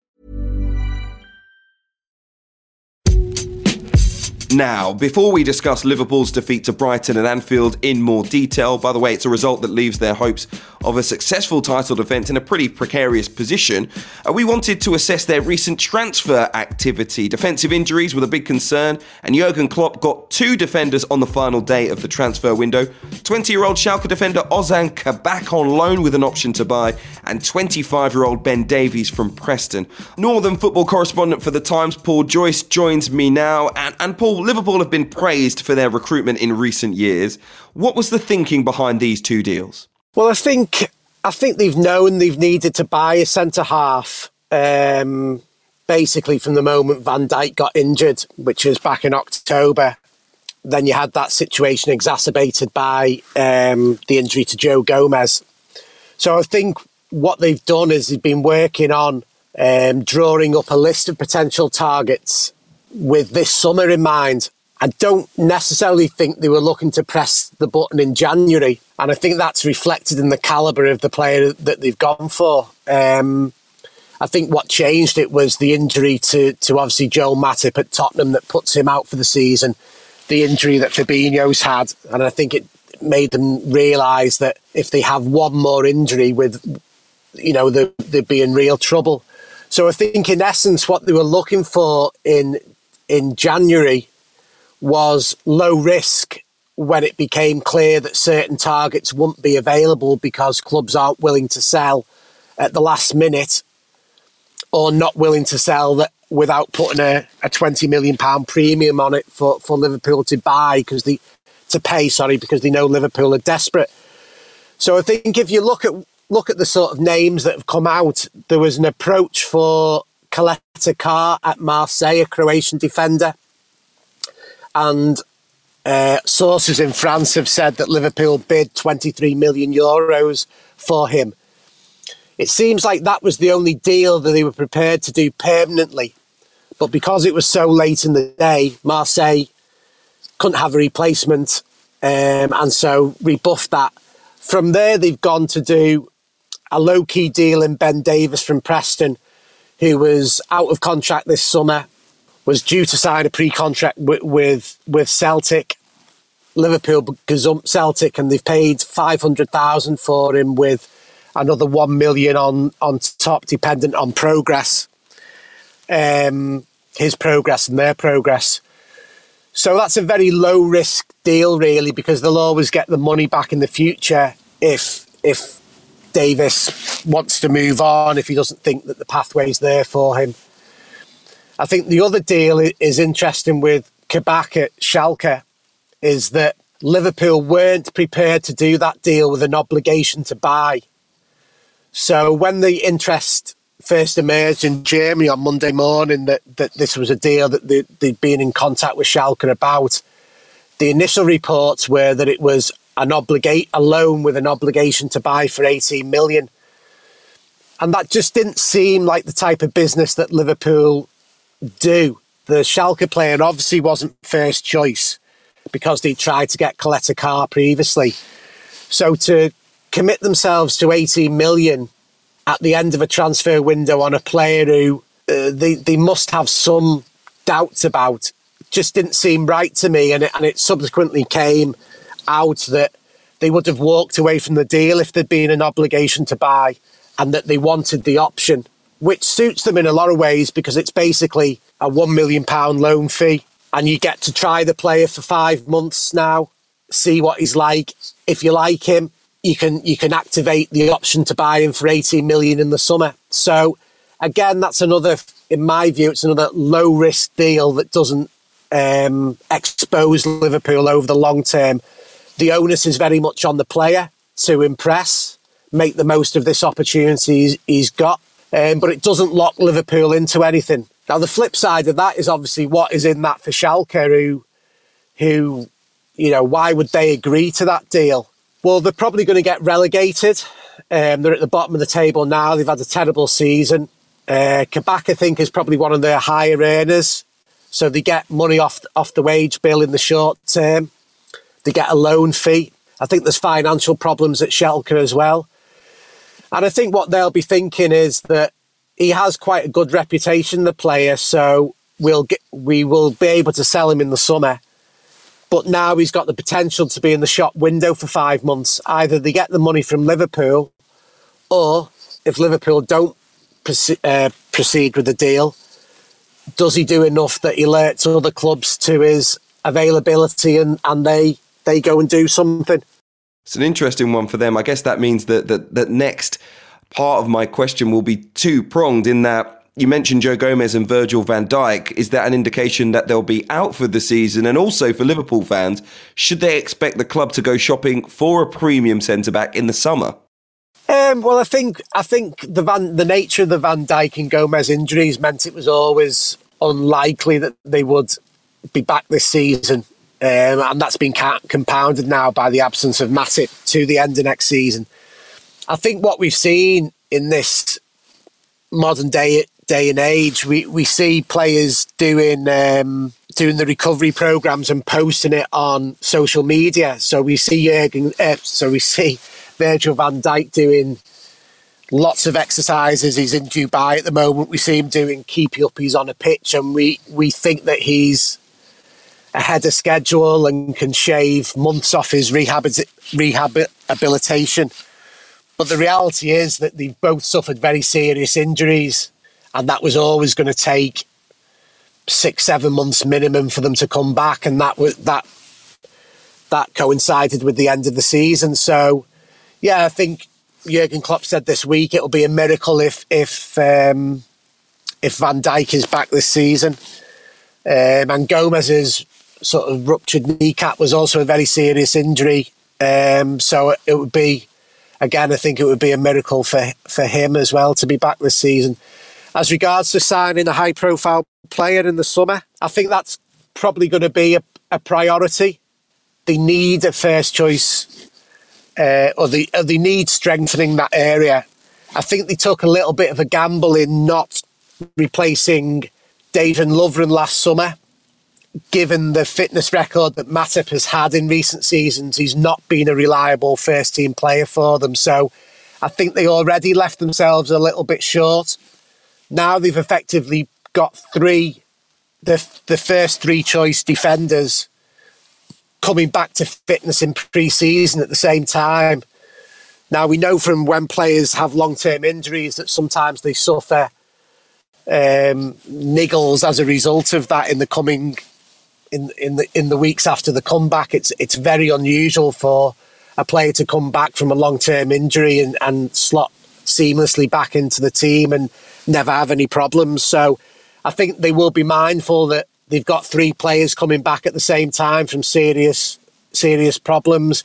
Now, before we discuss Liverpool's defeat to Brighton and Anfield in more detail, by the way, it's a result that leaves their hopes of a successful title defence in a pretty precarious position. Uh, we wanted to assess their recent transfer activity. Defensive injuries were the big concern, and Jurgen Klopp got two defenders on the final day of the transfer window 20 year old Schalke defender Ozan Kabak on loan with an option to buy, and 25 year old Ben Davies from Preston. Northern football correspondent for The Times, Paul Joyce, joins me now. And, and Paul, Liverpool have been praised for their recruitment in recent years. What was the thinking behind these two deals? Well, I think I think they've known they've needed to buy a centre half. Um, basically, from the moment Van Dijk got injured, which was back in October, then you had that situation exacerbated by um, the injury to Joe Gomez. So I think what they've done is they've been working on um, drawing up a list of potential targets with this summer in mind. I don't necessarily think they were looking to press the button in January. And I think that's reflected in the calibre of the player that they've gone for. Um, I think what changed it was the injury to, to obviously Joel Matip at Tottenham that puts him out for the season, the injury that Fabinho's had. And I think it made them realise that if they have one more injury with, you know, they'd be in real trouble. So I think in essence what they were looking for in in January was low risk when it became clear that certain targets wouldn't be available because clubs aren't willing to sell at the last minute or not willing to sell that without putting a, a 20 million pound premium on it for, for Liverpool to buy because they to pay sorry because they know Liverpool are desperate. So I think if you look at look at the sort of names that have come out there was an approach for Caleta Car at Marseille a Croatian defender and uh, sources in France have said that Liverpool bid 23 million euros for him. It seems like that was the only deal that they were prepared to do permanently. But because it was so late in the day, Marseille couldn't have a replacement um, and so rebuffed that. From there, they've gone to do a low key deal in Ben Davies from Preston, who was out of contract this summer was due to sign a pre-contract with with, with Celtic. Liverpool gazumped Celtic, and they've paid five hundred thousand for him, with another one million on on top, dependent on progress, um, his progress and their progress. So that's a very low risk deal, really, because they'll always get the money back in the future if if Davies wants to move on, if he doesn't think that the pathway's there for him. I think the other deal is interesting with Kabak at Schalke is that Liverpool weren't prepared to do that deal with an obligation to buy. So when the interest first emerged in Germany on Monday morning that, that this was a deal that they, they'd been in contact with Schalke about, the initial reports were that it was an obligate a loan with an obligation to buy for 18 million. And that just didn't seem like the type of business that Liverpool do. The Schalke player obviously wasn't first choice because they tried to get Caleta Car previously. So to commit themselves to 18 million at the end of a transfer window on a player who uh, they, they must have some doubts about just didn't seem right to me. And it, and it subsequently came out that they would have walked away from the deal if there'd been an obligation to buy and that they wanted the option which suits them in a lot of ways because it's basically a £1 million loan fee. And you get to try the player for five months now, see what he's like. If you like him, you can you can activate the option to buy him for 18 million in the summer. So again, that's another, in my view, it's another low risk deal that doesn't um, expose Liverpool over the long term. The onus is very much on the player to impress, make the most of this opportunity he's got, um, but it doesn't lock Liverpool into anything. Now, the flip side of that is obviously what is in that for Schalke, who, who, you know, why would they agree to that deal? Well, they're probably going to get relegated. Um, they're at the bottom of the table now. They've had a terrible season. Uh, Kabak, I think, is probably one of their higher earners. So they get money off off the wage bill in the short term. They get a loan fee. I think there's financial problems at Schalke as well. And I think what they'll be thinking is that he has quite a good reputation, the player. So we'll get, we will be able to sell him in the summer. But now he's got the potential to be in the shop window for five months. Either they get the money from Liverpool, or if Liverpool don't proceed, uh, proceed with the deal, does he do enough that he alerts other clubs to his availability and, and they they go and do something? It's an interesting one for them. I guess that means that that, that next part of my question will be two pronged in that you mentioned Joe Gomez and Virgil van Dijk. Is that an indication that they'll be out for the season? And also for Liverpool fans, should they expect the club to go shopping for a premium centre back in the summer? Um, well, I think I think the Van, the nature of the Van Dijk and Gomez injuries meant it was always unlikely that they would be back this season, um, and that's been ca- compounded now by the absence of Matip to the end of next season. I think what we've seen in this modern day day and age, we, we see players doing um, doing the recovery programs and posting it on social media. So we see Jurgen, uh, so we see Virgil van Dijk doing lots of exercises. He's in Dubai at the moment. We see him doing keepy uppies on a pitch, and we we think that he's ahead of schedule and can shave months off his rehab rehabilitation. But the reality is that they've both suffered very serious injuries, and that was always going to take six, seven months minimum for them to come back, and that was that that coincided with the end of the season. So yeah, I think Jurgen Klopp said this week it'll be a miracle if if um, if Van Dijk is back this season. Um, and Gomez's sort of ruptured kneecap was also a very serious injury. Um, so it would be, again, I think it would be a miracle for for him as well to be back this season. As regards to signing a high profile player in the summer, I think that's probably going to be a, a priority. They need a first choice uh, or they or they need strengthening that area. I think they took a little bit of a gamble in not replacing Dejan Lovren last summer. Given the fitness record that Matip has had in recent seasons, he's not been a reliable first team player for them. So I think they already left themselves a little bit short. Now they've effectively got three, the, the first three choice defenders coming back to fitness in pre-season at the same time. Now we know from when players have long-term injuries that sometimes they suffer um, niggles as a result of that in the coming in in the in the weeks after the comeback. It's it's very unusual for a player to come back from a long-term injury and, and slot seamlessly back into the team and never have any problems. So I think they will be mindful that They've got three players coming back at the same time from serious serious problems,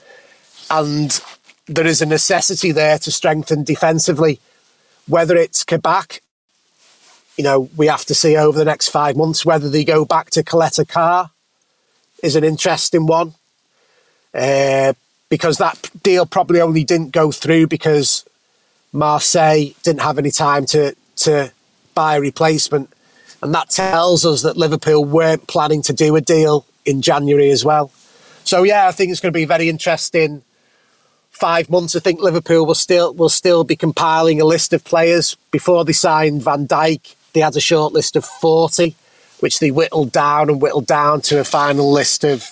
and there is a necessity there to strengthen defensively. Whether it's Kabak, you know, we have to see over the next five months whether they go back to Caleta Car is an interesting one. Uh, because that deal probably only didn't go through because Marseille didn't have any time to to buy a replacement. And that tells us that Liverpool weren't planning to do a deal in January as well. So yeah, I think it's going to be very interesting. Five months, I think Liverpool will still will still be compiling a list of players. Before they signed Van Dijk, they had a short list of forty, which they whittled down and whittled down to a final list of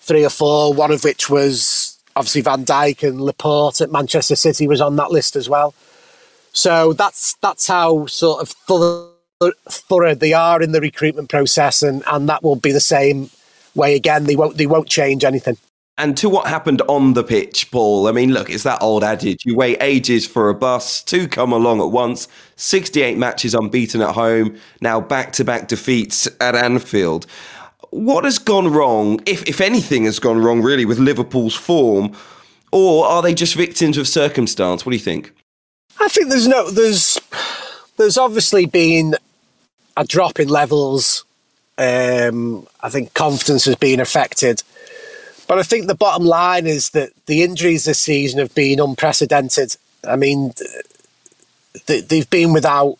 three or four. One of which was obviously Van Dijk and Laporte at Manchester City was on that list as well. So that's that's how sort of thorough they are in the recruitment process, and, and that will be the same way again. They won't they won't change anything. And to what happened on the pitch, Paul, I mean, look, it's that old adage you wait ages for a bus to come along at once. 68 matches unbeaten at home, now back to back defeats at Anfield. What has gone wrong, if, if anything has gone wrong, really, with Liverpool's form? Or are they just victims of circumstance? What do you think? I think there's no, there's, there's obviously been a drop in levels. Um, I think confidence has been affected. But I think the bottom line is that the injuries this season have been unprecedented. I mean, they've been without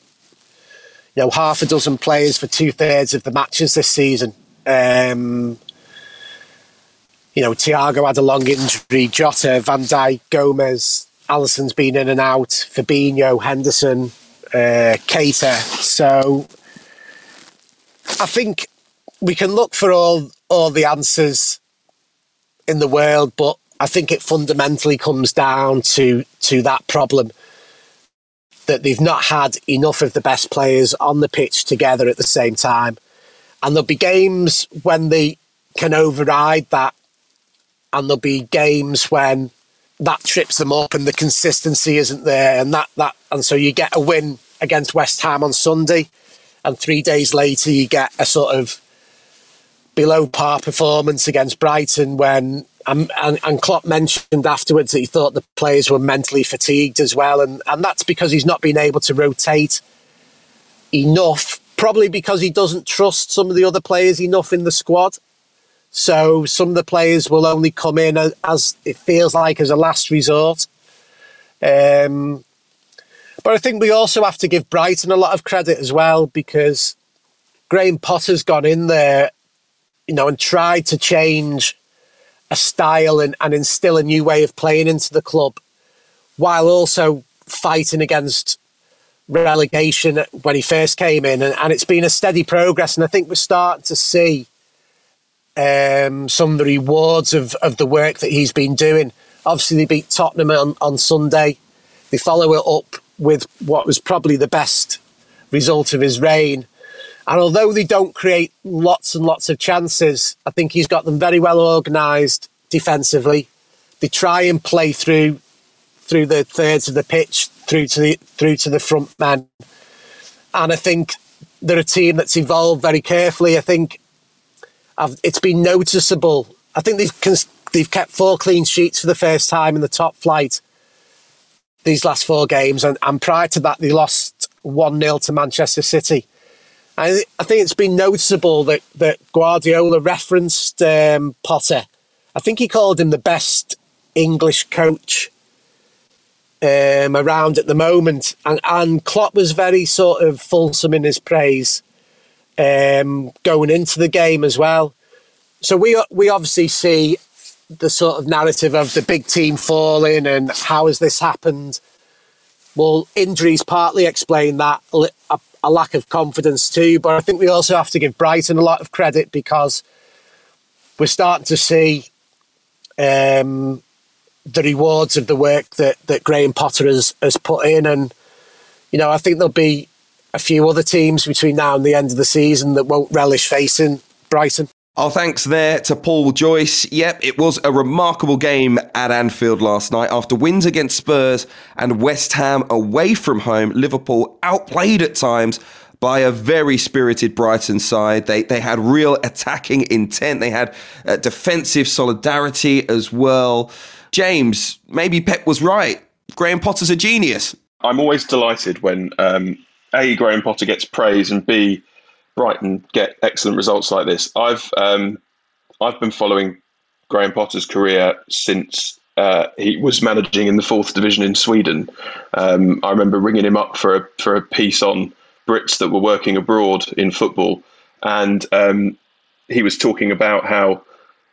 you know half a dozen players for two thirds of the matches this season. Um, you know, Thiago had a long injury, Jota, Van Dijk, Gomez, Alisson's been in and out, Fabinho, Henderson, uh, Keita. So I think we can look for all all the answers in the world, but I think it fundamentally comes down to to that problem that they've not had enough of the best players on the pitch together at the same time. And there'll be games when they can override that, and there'll be games when that trips them up and the consistency isn't there, and that that and so you get a win against West Ham on Sunday, and three days later you get a sort of below par performance against Brighton when and, and, and Klopp mentioned afterwards that he thought the players were mentally fatigued as well, and, and that's because he's not been able to rotate enough, probably because he doesn't trust some of the other players enough in the squad. So some of the players will only come in as, as it feels like as a last resort. Um, but I think we also have to give Brighton a lot of credit as well because Graham Potter's gone in there you know, and tried to change a style and, and instill a new way of playing into the club while also fighting against relegation when he first came in. And, and it's been a steady progress. And I think we're starting to see um, some of the rewards of, of the work that he's been doing. Obviously, they beat Tottenham on, on Sunday. They follow it up with what was probably the best result of his reign and although they don't create lots and lots of chances, I think he's got them very well organised defensively. They try and play through through the thirds of the pitch, through to the through to the front men. And I think they're a team that's evolved very carefully. I think I've, it's been noticeable. I think they've they've kept four clean sheets for the first time in the top flight these last four games, and, and prior to that, they lost one 0 to Manchester City. I, I think it's been noticeable that, that Guardiola referenced um, Potter. I think he called him the best English coach um, around at the moment. And, and Klopp was very sort of fulsome in his praise um, going into the game as well. So we we obviously see the sort of narrative of the big team falling and how has this happened. Well, injuries partly explain that. A lack of confidence too. But I think we also have to give Brighton a lot of credit because we're starting to see um, the rewards of the work that, that Graham Potter has, has put in. And, you know, I think there'll be a few other teams between now and the end of the season that won't relish facing Brighton. Our thanks there to Paul Joyce. Yep, it was a remarkable game at Anfield last night. After wins against Spurs and West Ham away from home, Liverpool outplayed at times by a very spirited Brighton side. They they had real attacking intent. They had uh, defensive solidarity as well. James, maybe Pep was right. Graham Potter's a genius. I'm always delighted when um, a Graham Potter gets praise and b Brighton get excellent results like this. I've um, I've been following Graham Potter's career since uh, he was managing in the fourth division in Sweden. Um, I remember ringing him up for a for a piece on Brits that were working abroad in football, and um, he was talking about how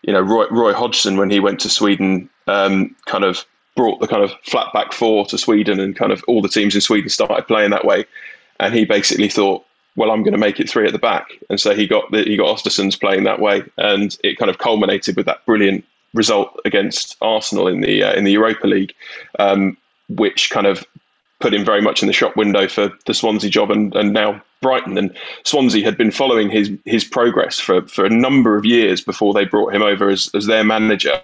you know Roy, Roy Hodgson when he went to Sweden um, kind of brought the kind of flat back four to Sweden, and kind of all the teams in Sweden started playing that way, and he basically thought well, I'm going to make it three at the back. And so he got the, he got Östersunds playing that way, and it kind of culminated with that brilliant result against Arsenal in the uh, in the Europa League, um, which kind of put him very much in the shop window for the Swansea job and, and now Brighton. And Swansea had been following his his progress for, for a number of years before they brought him over as, as their manager.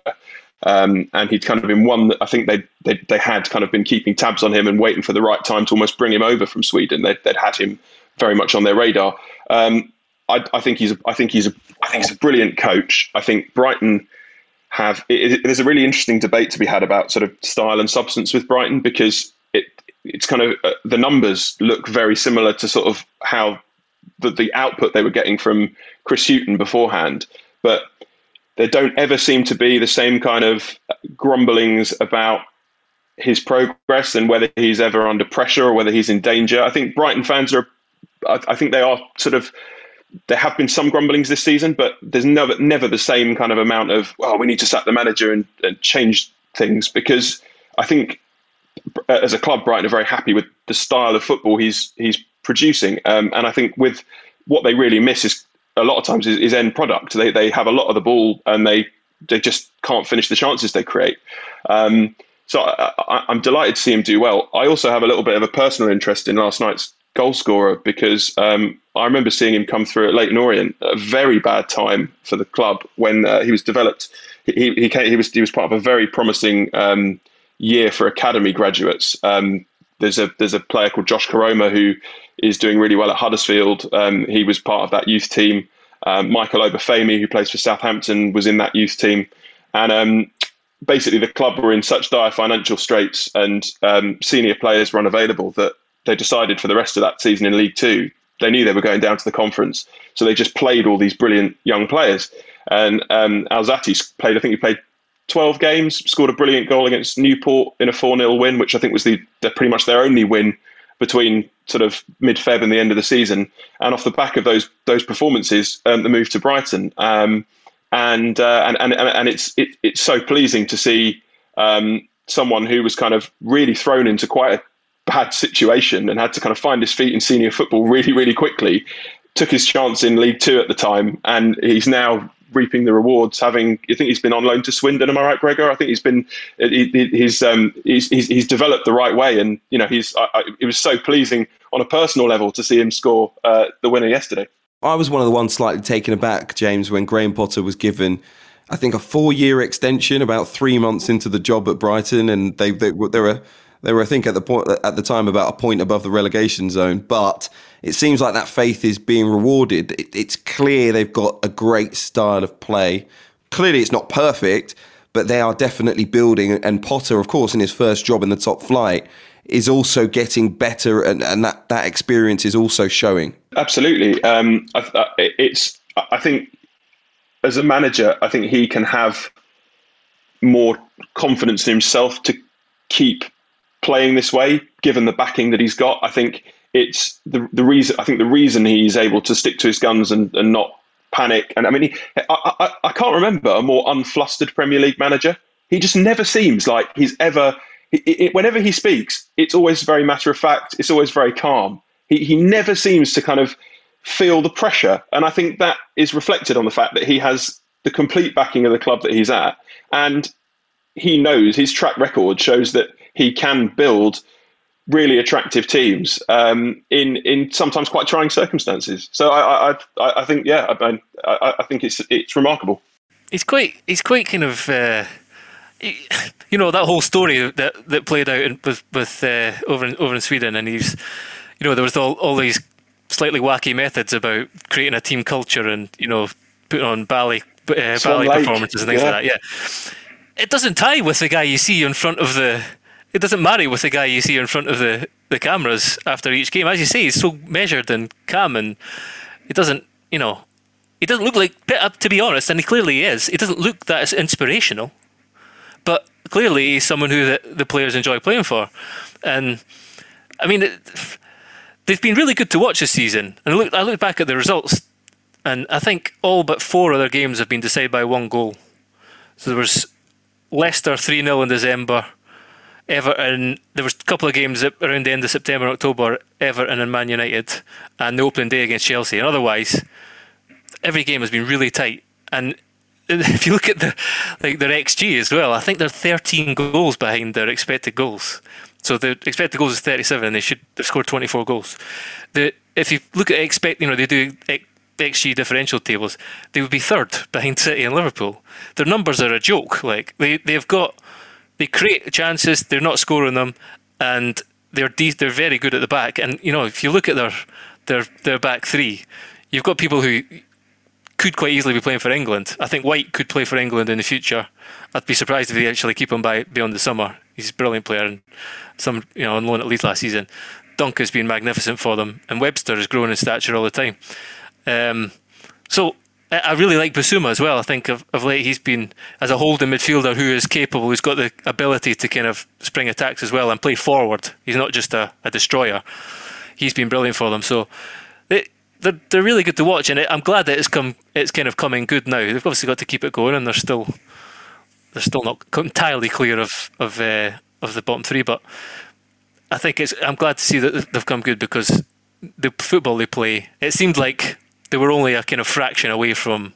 Um, and he'd kind of been one that I think they, they they had kind of been keeping tabs on him and waiting for the right time to almost bring him over from Sweden. They'd, they'd had him very much on their radar. Um, I, I, think he's a, I think he's a, I think he's a brilliant coach. I think Brighton have it, it, there's a really interesting debate to be had about sort of style and substance with Brighton because it it's kind of uh, the numbers look very similar to sort of how the, the output they were getting from Chris Hughton beforehand, but there don't ever seem to be the same kind of grumblings about his progress and whether he's ever under pressure or whether he's in danger. I think Brighton fans are, I think they are sort of, there have been some grumblings this season, but there's never never the same kind of amount of, well, we need to sack the manager and, and change things because I think as a club, Brighton are very happy with the style of football he's he's producing, um, and I think with what they really miss is a lot of times is, is, end product. They they have a lot of the ball and they they just can't finish the chances they create. Um, so I, am delighted to see him do well. I also have a little bit of a personal interest in last night's goal scorer because um, I remember seeing him come through at Leyton Orient, a very bad time for the club when uh, he was developed. He he, came, he was he was part of a very promising um, year for academy graduates. Um, there's a there's a player called Josh Koroma who is doing really well at Huddersfield. Um, he was part of that youth team. Um, Michael Obafemi, who plays for Southampton, was in that youth team. And um, basically, the club were in such dire financial straits and um, senior players were unavailable that they decided for the rest of that season in League Two, they knew they were going down to the conference. So they just played all these brilliant young players. And um, Alzate played, I think he played 12 games, scored a brilliant goal against Newport in a 4 0 win, which I think was the, the pretty much their only win between sort of mid Feb and the end of the season. And off the back of those those performances, um, the move to Brighton. Um, and, uh, and, and and it's it, it's so pleasing to see um, someone who was kind of really thrown into quite a bad situation and had to kind of find his feet in senior football really really quickly. Took his chance in League Two at the time, and he's now reaping the rewards. Having, I think he's been on loan to Swindon. Am I right, Gregor? I think he's been he, he's, um, he's, he's he's developed the right way, and you know he's. I, I, it was so pleasing on a personal level to see him score uh, the winner yesterday. I was one of the ones slightly taken aback, James, when Graham Potter was given. I think a four-year extension about three months into the job at Brighton, and they they, they were they were, I think, at the point at the time about a point above the relegation zone. But it seems like that faith is being rewarded. It, it's clear they've got a great style of play. Clearly, it's not perfect, but they are definitely building. And Potter, of course, in his first job in the top flight, is also getting better, and, and that that experience is also showing. Absolutely, um, I, it's. I think as a manager, I think he can have more confidence in himself to keep playing this way, given the backing that he's got. I think it's the the reason. I think the reason he's able to stick to his guns and, and not panic. And I mean, he, I, I, I can't remember a more unflustered Premier League manager. He just never seems like he's ever. It, it, whenever he speaks, it's always very matter of fact. It's always very calm. He he never seems to kind of feel the pressure, and I think that is reflected on the fact that he has the complete backing of the club that he's at, and he knows his track record shows that he can build really attractive teams um, in in sometimes quite trying circumstances. So I I, I, I think yeah I, I, I think it's it's remarkable. He's quite he's quite kind of. Uh, you know that whole story that, that played out in, with with uh, over in, over in Sweden, and he's, you know, there was all, all these slightly wacky methods about creating a team culture and you know putting on ballet uh, ballet performances and things yeah. like that. Yeah, it doesn't tie with the guy you see in front of the it doesn't marry with the guy you see in front of the, the cameras after each game. As you say, he's so measured and calm, and it doesn't, you know, he doesn't look like, to be honest, and he clearly is, he doesn't look that inspirational. But clearly, he's someone who the, the players enjoy playing for. And, I mean, it, they've been really good to watch this season. And I look, I look back at the results, and I think all but four other games have been decided by one goal. So there was Leicester 3 0 in December. Everton. There was a couple of games around the end of September, October. Everton and Man United, and the opening day against Chelsea. And otherwise, every game has been really tight. And if you look at the like their xG as well, I think they're 13 goals behind their expected goals. So the expected goals is 37, and they should have scored 24 goals. The if you look at expect, you know they do XG differential tables, they would be third behind City and Liverpool. Their numbers are a joke. Like they they've got they create chances, they're not scoring them, and they're de- they're very good at the back. And you know if you look at their their their back three, you've got people who could quite easily be playing for England. I think White could play for England in the future. I'd be surprised if they actually keep him by beyond the summer. He's a brilliant player and some you know on loan at least last season. Dunk has been magnificent for them, and Webster is growing in stature all the time. Um, so I really like Bissouma as well. I think of, of late he's been as a holding midfielder who is capable, who's got the ability to kind of spring attacks as well and play forward. He's not just a, a destroyer. He's been brilliant for them. So they, they're they're really good to watch, and I'm glad that it's come it's kind of coming good now. They've obviously got to keep it going, and they're still they're still not entirely clear of of uh, of the bottom three, but I think it's I'm glad to see that they've come good because the football they play. It seemed like they were only a kind of fraction away from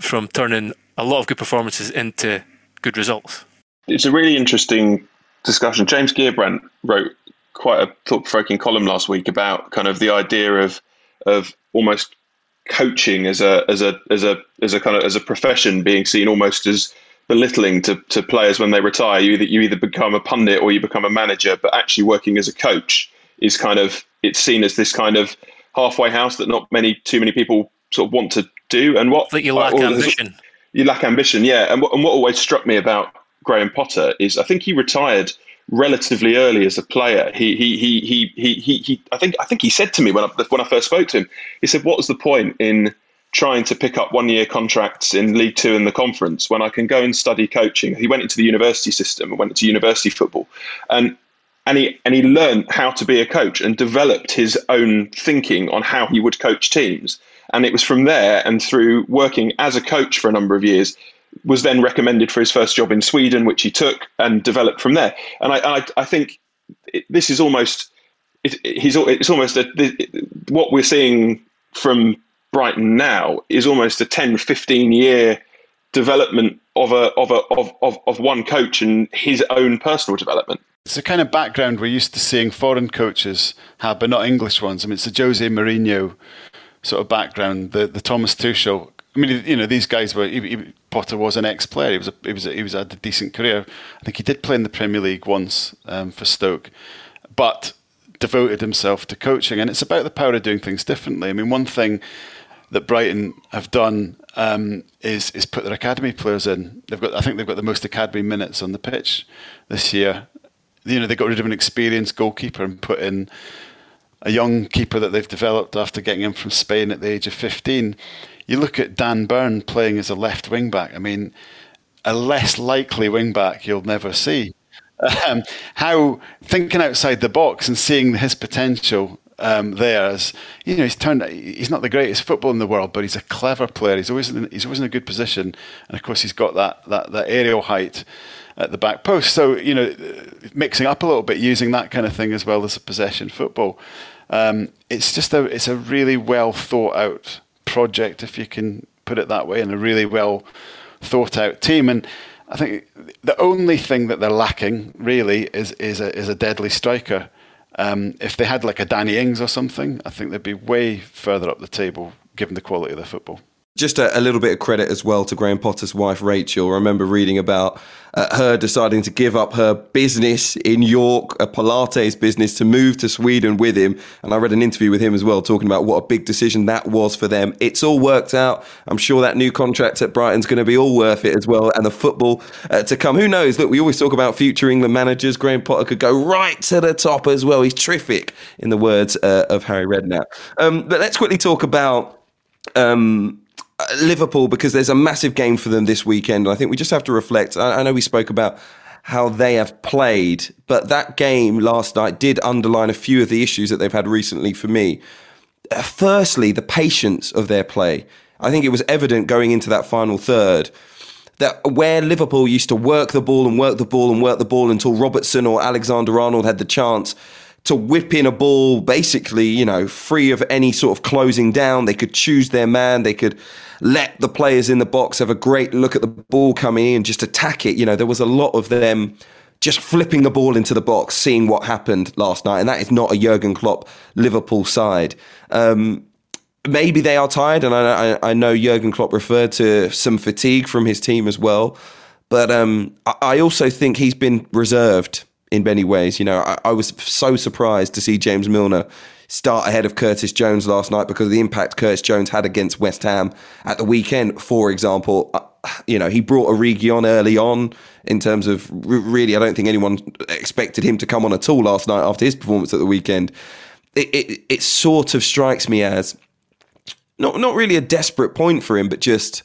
from turning a lot of good performances into good results. It's a really interesting discussion. James Gheerbrant wrote quite a thought-provoking column last week about kind of the idea of of almost coaching as a as a as a as a kind of as a profession being seen almost as belittling to, to players when they retire. You either you either become a pundit or you become a manager, but actually working as a coach is kind of it's seen as this kind of halfway house that not many too many people sort of want to do. And what that you lack ambition. You lack ambition, yeah. And what, and what always struck me about Graham Potter is I think he retired relatively early as a player. He he he he he he. he I think I think he said to me when I when I first spoke to him, he said, "What was the point in?" trying to pick up one year contracts in League Two and the conference when I can go and study coaching. He went into the university system and went into university football. And and he and he learned how to be a coach and developed his own thinking on how he would coach teams. And it was from there and through working as a coach for a number of years, was then recommended for his first job in Sweden, which he took and developed from there. And I, I, I think it, this is almost it, he's it's almost a, what we're seeing from Brighton now is almost a 10, 15 year development of a of a of, of, of one coach and his own personal development. It's a kind of background we're used to seeing foreign coaches have, but not English ones. I mean, it's a Jose Mourinho sort of background, the the Thomas Tuchel. I mean, you know, these guys were. He, he, Potter was an ex-player. He was a, he was a, he was had a decent career. I think he did play in the Premier League once um, for Stoke, but devoted himself to coaching. And it's about the power of doing things differently. I mean, one thing that Brighton have done um, is is put their academy players in. They've got, I think, they've got the most academy minutes on the pitch this year you know, they got rid of an experienced goalkeeper and put in a young keeper that they've developed after getting him from Spain at the age of 15. You look at Dan Burn playing as a left wing back. I mean, a less likely wing back you'll never see. Um, how thinking outside the box and seeing his potential um, there as you know he's turned he's not the greatest football in the world but he's a clever player he's always in, he's always in a good position and of course he's got that that, that aerial height at the back post. So you know, mixing up a little bit, using that kind of thing as well as a possession football. Um, it's just a it's a really well thought out project, if you can put it that way, and a really well thought out team. And I think the only thing that they're lacking really is is a is a deadly striker. Um, if they had like a Danny Ings or something, I think they'd be way further up the table given the quality of their football. Just a, a, little bit of credit as well to Graham Potter's wife, Rachel. I remember reading about uh, her deciding to give up her business in York, a Pilates business, to move to Sweden with him. And I read an interview with him as well, talking about what a big decision that was for them. It's all worked out. I'm sure that new contract at Brighton's going to be all worth it as well. And the football uh, to come. Who knows? Look, we always talk about future England managers. Graham Potter could go right to the top as well. He's terrific, in the words uh, of Harry Redknapp. Um, but let's quickly talk about. Um, Liverpool because there's a massive game for them this weekend. I think we just have to reflect. I, I know we spoke about how they have played, but that game last night did underline a few of the issues that they've had recently for me. Uh, firstly, the patience of their play. I think it was evident going into that final third that where Liverpool used to work the ball and work the ball and work the ball until Robertson or Alexander Arnold had the chance to whip in a ball basically, you know, free of any sort of closing down. They could choose their man. They could let the players in the box have a great look at the ball coming in, just attack it. You know, there was a lot of them just flipping the ball into the box, seeing what happened last night, and that is not a Jurgen Klopp Liverpool side. Um, maybe they are tired, and I, I, know Jurgen Klopp referred to some fatigue from his team as well. But um, I also think he's been reserved in many ways. You know, I, I, was so surprised to see James Milner start ahead of Curtis Jones last night because of the impact Curtis Jones had against West Ham at the weekend, for example. Uh, you know, he brought Origi on early on in terms of really, I don't think anyone expected him to come on at all last night after his performance at the weekend. It, it, it sort of strikes me as not not really a desperate point for him, but just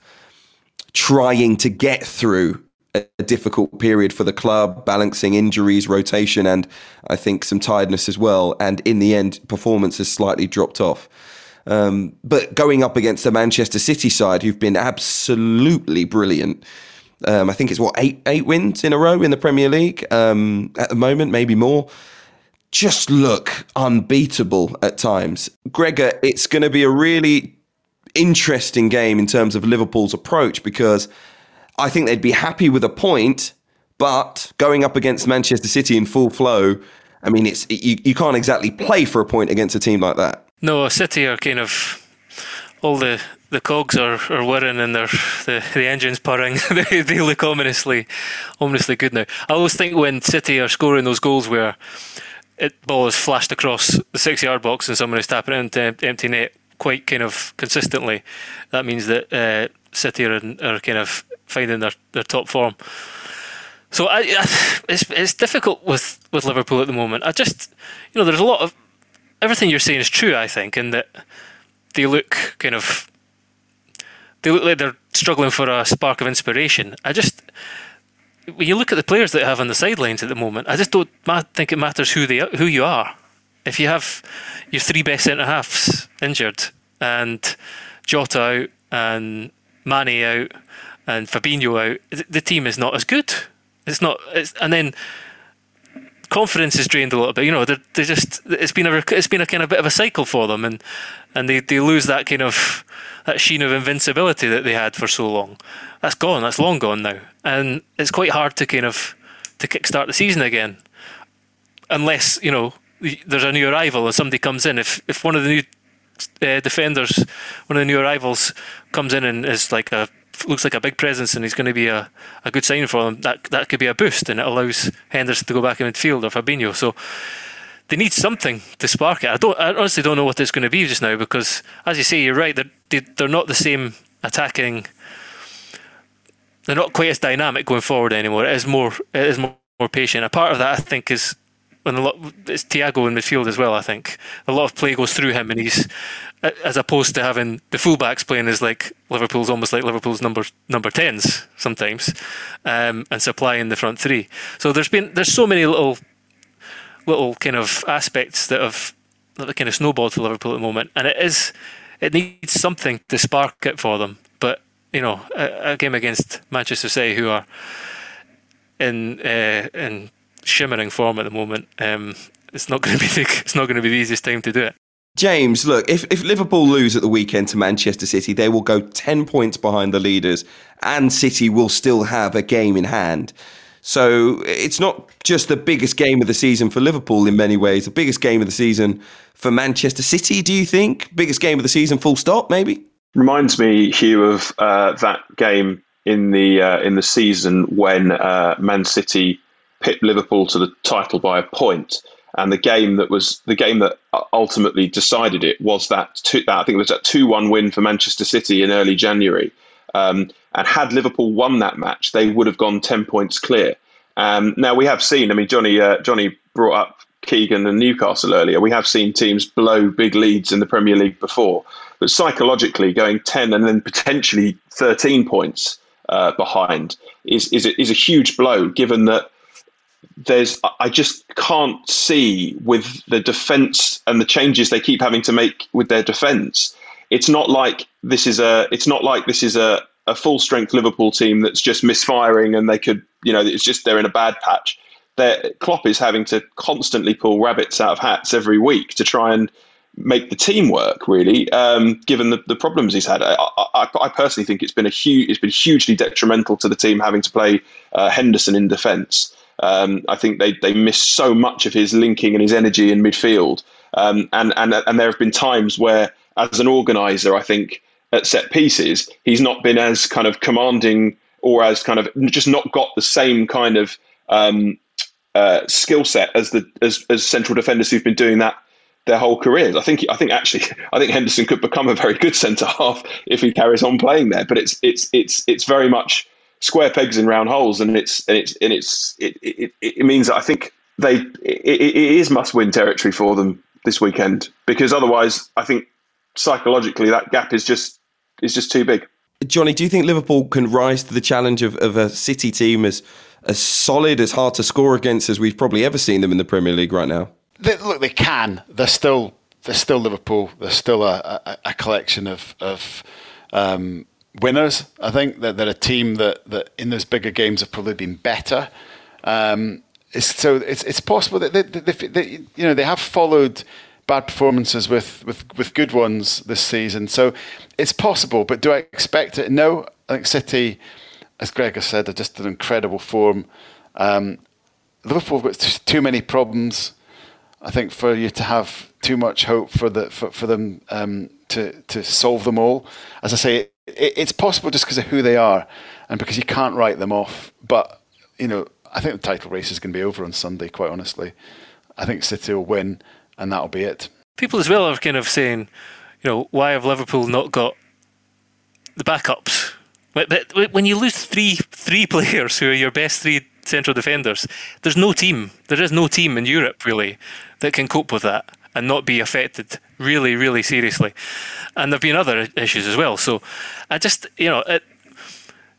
trying to get through a difficult period for the club, balancing injuries, rotation, and I think some tiredness as well. And in the end, performance has slightly dropped off. Um, but going up against the Manchester City side, who've been absolutely brilliant. Um, I think it's what eight eight wins in a row in the Premier League um, at the moment, maybe more. Just look unbeatable at times. Gregor, it's going to be a really interesting game in terms of Liverpool's approach because I think they'd be happy with a point, but going up against Manchester City in full flow, I mean, it's you, you can't exactly play for a point against a team like that. No, City are kind of all the the cogs are, are whirring and they're, the the engine's purring. they, they look ominously ominously good now. I always think when City are scoring those goals where it ball is flashed across the six yard box and someone is tapping into empty net quite kind of consistently, that means that uh, City are, are kind of finding their, their top form. So I, I, it's it's difficult with, with Liverpool at the moment. I just you know there's a lot of everything you're saying is true. I think in that they look kind of they look like they're struggling for a spark of inspiration. I just when you look at the players that have on the sidelines at the moment, I just don't think it matters who they who you are if you have your three best centre halves injured and Jota out and Mane out and Fabinho out, the team is not as good. It's not. It's, and then confidence is drained a little bit. You know, they're, they're just. It's been a. It's been a kind of bit of a cycle for them, and and they, they lose that kind of that sheen of invincibility that they had for so long. That's gone. That's long gone now, and it's quite hard to kind of to kickstart the season again, unless you know there's a new arrival and somebody comes in. If if one of the new uh, defenders, one of the new arrivals, comes in and is like a looks like a big presence and he's going to be a, a good sign for them, that that could be a boost and it allows Henderson to go back in midfield or Fabinho. So they need something to spark it. I don't. I honestly don't know what it's going to be just now because, as you say, you're right. They're they're not the same attacking. They're not quite as dynamic going forward anymore. It is more. It is more, more patient. A part of that, I think, is and a lot it's Thiago in midfield as well. I think a lot of play goes through him, and he's as opposed to having the fullbacks playing as like Liverpool's almost like Liverpool's number number tens sometimes, um, and supplying the front three. So there's been there's so many little little kind of aspects that have that have kind of snowballed for Liverpool at the moment, and it is it needs something to spark it for them. But you know, a, a game against Manchester City, who are in uh, in shimmering form at the moment. Um, it's not going to be the, it's not going to be the easiest time to do it. James, look, if, if Liverpool lose at the weekend to Manchester City, they will go 10 points behind the leaders, and City will still have a game in hand. So it's not just the biggest game of the season for Liverpool in many ways, the biggest game of the season for Manchester City, do you think? Biggest game of the season, full stop, maybe? Reminds me, Hugh, of uh, that game in the uh, in the season when uh, Man City pipped Liverpool to the title by a point. And the game that was the game that ultimately decided it was that, two, that I think it was that two one win for Manchester City in early January. Um, and had Liverpool won that match, they would have gone ten points clear. Um, now we have seen. I mean, Johnny uh, Johnny brought up Keegan and Newcastle earlier. We have seen teams blow big leads in the Premier League before, but psychologically, going ten and then potentially thirteen points uh, behind is is a, is a huge blow. Given that there's I just can't see with the defense and the changes they keep having to make with their defense. It's not like this is a it's not like this is a, a full strength Liverpool team that's just misfiring and they could you know it's just they're in a bad patch. Their Klopp is having to constantly pull rabbits out of hats every week to try and make the team work. Really, um, given the, the problems he's had, I, I, I, personally think it's been a huge it's been hugely detrimental to the team having to play uh, Henderson in defence. Um, I think they they miss so much of his linking and his energy in midfield. Um, and and and there have been times where, as an organizer, I think at set pieces, he's not been as kind of commanding or as kind of just not got the same kind of um, uh, skill set as the as, as central defenders who've been doing that their whole careers. I think I think actually I think Henderson could become a very good centre half if he carries on playing there. But it's it's it's it's very much square pegs in round holes, and it's and it's and it's it it, it means that I think they it, it is must win territory for them this weekend because otherwise I think psychologically that gap is just is just too big. Johnny, do you think Liverpool can rise to the challenge of, of a City team as as solid, as hard to score against as we've probably ever seen them in the Premier League right now? They, look, they can. They're still they're still Liverpool. They're still a, a, a collection of of um, winners. I think that they're a team that, that in those bigger games have probably been better. Um, it's, so it's it's possible that they, they, they, you know they have followed bad performances with, with, with good ones this season. So it's possible, but do I expect it? No. I think City, as Greg has said, are just an incredible form. Um, Liverpool have got too many problems. I think for you to have too much hope for the for, for them um, to to solve them all. As I say, it, it's possible just because of who they are and because you can't write them off. But you know, I think the title race is going to be over on Sunday. Quite honestly, I think City will win and that'll be it. People as well are kind of saying, you know, why have Liverpool not got the backups? But when you lose three three players who are your best three central defenders, there's no team. There is no team in Europe really that can cope with that and not be affected really, really seriously. And there've been other issues as well. So I just, you know, it,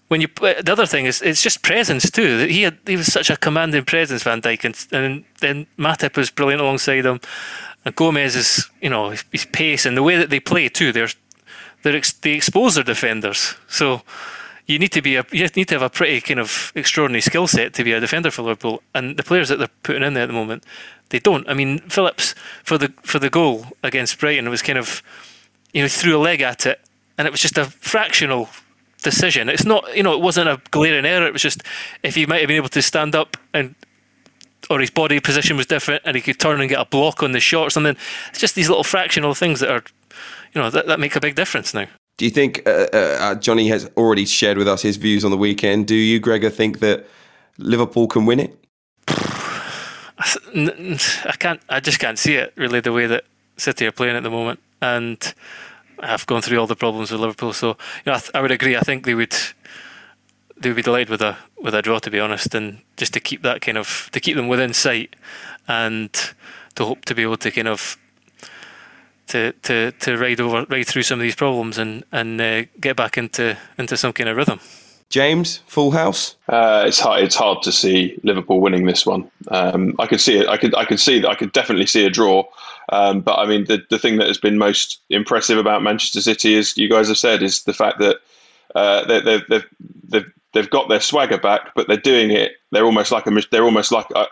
when you uh, the other thing is it's just presence too. He had he was such a commanding presence, Van Dijk, and, and then Matip was brilliant alongside him. And Gomez is you know his pace and the way that they play too. They're they're ex, they expose their defenders. So you need to be a you need to have a pretty kind of extraordinary skill set to be a defender for Liverpool. And the players that they're putting in there at the moment, they don't. I mean, Phillips for the for the goal against Brighton was kind of you know threw a leg at it, and it was just a fractional decision. It's not, you know, it wasn't a glaring error. It was just if he might have been able to stand up and or his body position was different and he could turn and get a block on the shot or something. It's just these little fractional things that are, you know, that, that make a big difference now. Do you think uh, uh, Johnny has already shared with us his views on the weekend? Do you, Gregor, think that Liverpool can win it? I can't. I just can't see it really the way that City are playing at the moment, and I've gone through all the problems with Liverpool. So you know, I, th- I would agree. I think they would they would be delighted with a with a draw, to be honest, and just to keep that kind of to keep them within sight, and to hope to be able to kind of to to to ride over ride through some of these problems and and uh, get back into into some kind of rhythm. James, full house. Uh, it's hard. It's hard to see Liverpool winning this one. Um, I could see it. I could. I could see that. I could definitely see a draw. Um, but I mean, the the thing that has been most impressive about Manchester City is you guys have said is the fact that uh, they, they've they've they've they've got their swagger back, but they're doing it. They're almost like a they're almost like a,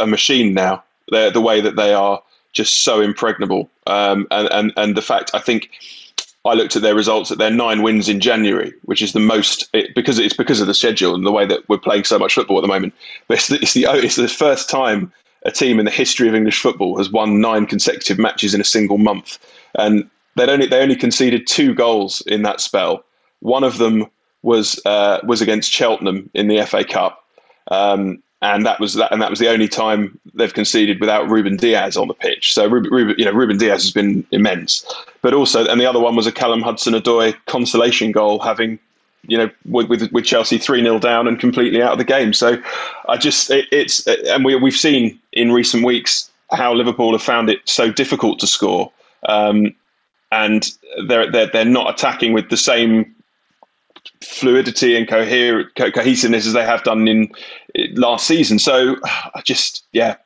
a machine now. They're the way that they are just so impregnable. Um, and and and the fact I think I looked at their results at their nine wins in January, which is the most it, because it's because of the schedule and the way that we're playing so much football at the moment. But it's the, it's the, it's the first time a team in the history of English football has won nine consecutive matches in a single month, and they only they only conceded two goals in that spell. One of them was uh, was against Cheltenham in the FA Cup, um, and that was that, and that was the only time they've conceded without Ruben Dias on the pitch. So Ruben, Ruben, you know, Ruben Dias has been immense, but also, and the other one was a Callum Hudson-Odoi consolation goal, having you know with with, with Chelsea three 0 down and completely out of the game. So I just it, it's and we we've seen in recent weeks how Liverpool have found it so difficult to score. Um, and they're, they're they're not attacking with the same fluidity and coher- co- cohesiveness as they have done in last season. So I just, yeah,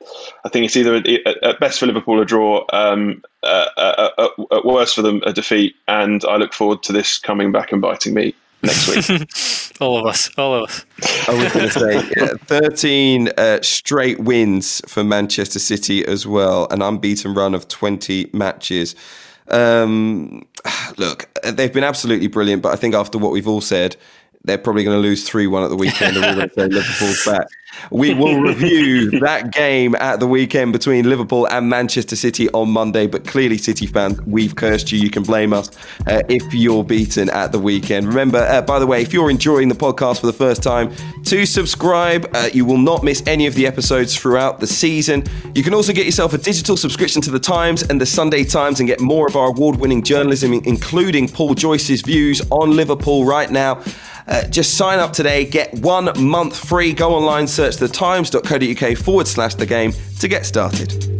I think it's either at best for Liverpool a draw, um, uh, uh, uh, at worst for them a defeat. And I look forward to this coming back and biting me next week. all of us, all of us. I was going to say 13 uh, straight wins for Manchester City as well, an unbeaten run of 20 matches. Um, look, they've been absolutely brilliant, but I think after what we've all said, they're probably going to lose 3 1 at the weekend and Liverpool's back. We will review that game at the weekend between Liverpool and Manchester City on Monday. But clearly, City fans, we've cursed you. You can blame us uh, if you're beaten at the weekend. Remember, uh, by the way, if you're enjoying the podcast for the first time, to subscribe. Uh, you will not miss any of the episodes throughout the season. You can also get yourself a digital subscription to the Times and the Sunday Times and get more of our award winning journalism, including Paul Joyce's views on Liverpool right now. Uh, just sign up today, get one month free. Go online, search thetimes.co.uk forward slash the game to get started.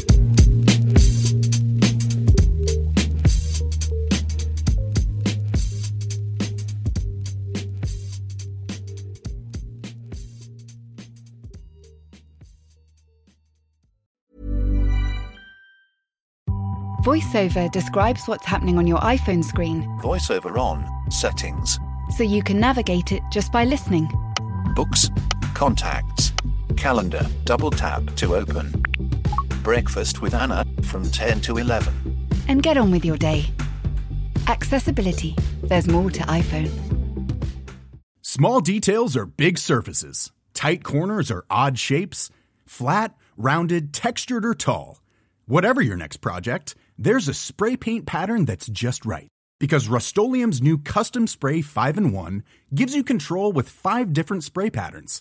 VoiceOver describes what's happening on your iPhone screen. VoiceOver on, settings. So you can navigate it just by listening. Books, contacts, calendar, double tap to open. Breakfast with Anna from 10 to 11. And get on with your day. Accessibility. There's more to iPhone. Small details are big surfaces. Tight corners are odd shapes. Flat, rounded, textured, or tall. Whatever your next project, there's a spray paint pattern that's just right. Because Rust-Oleum Custom Spray 5 and 1 gives you control with five different spray patterns.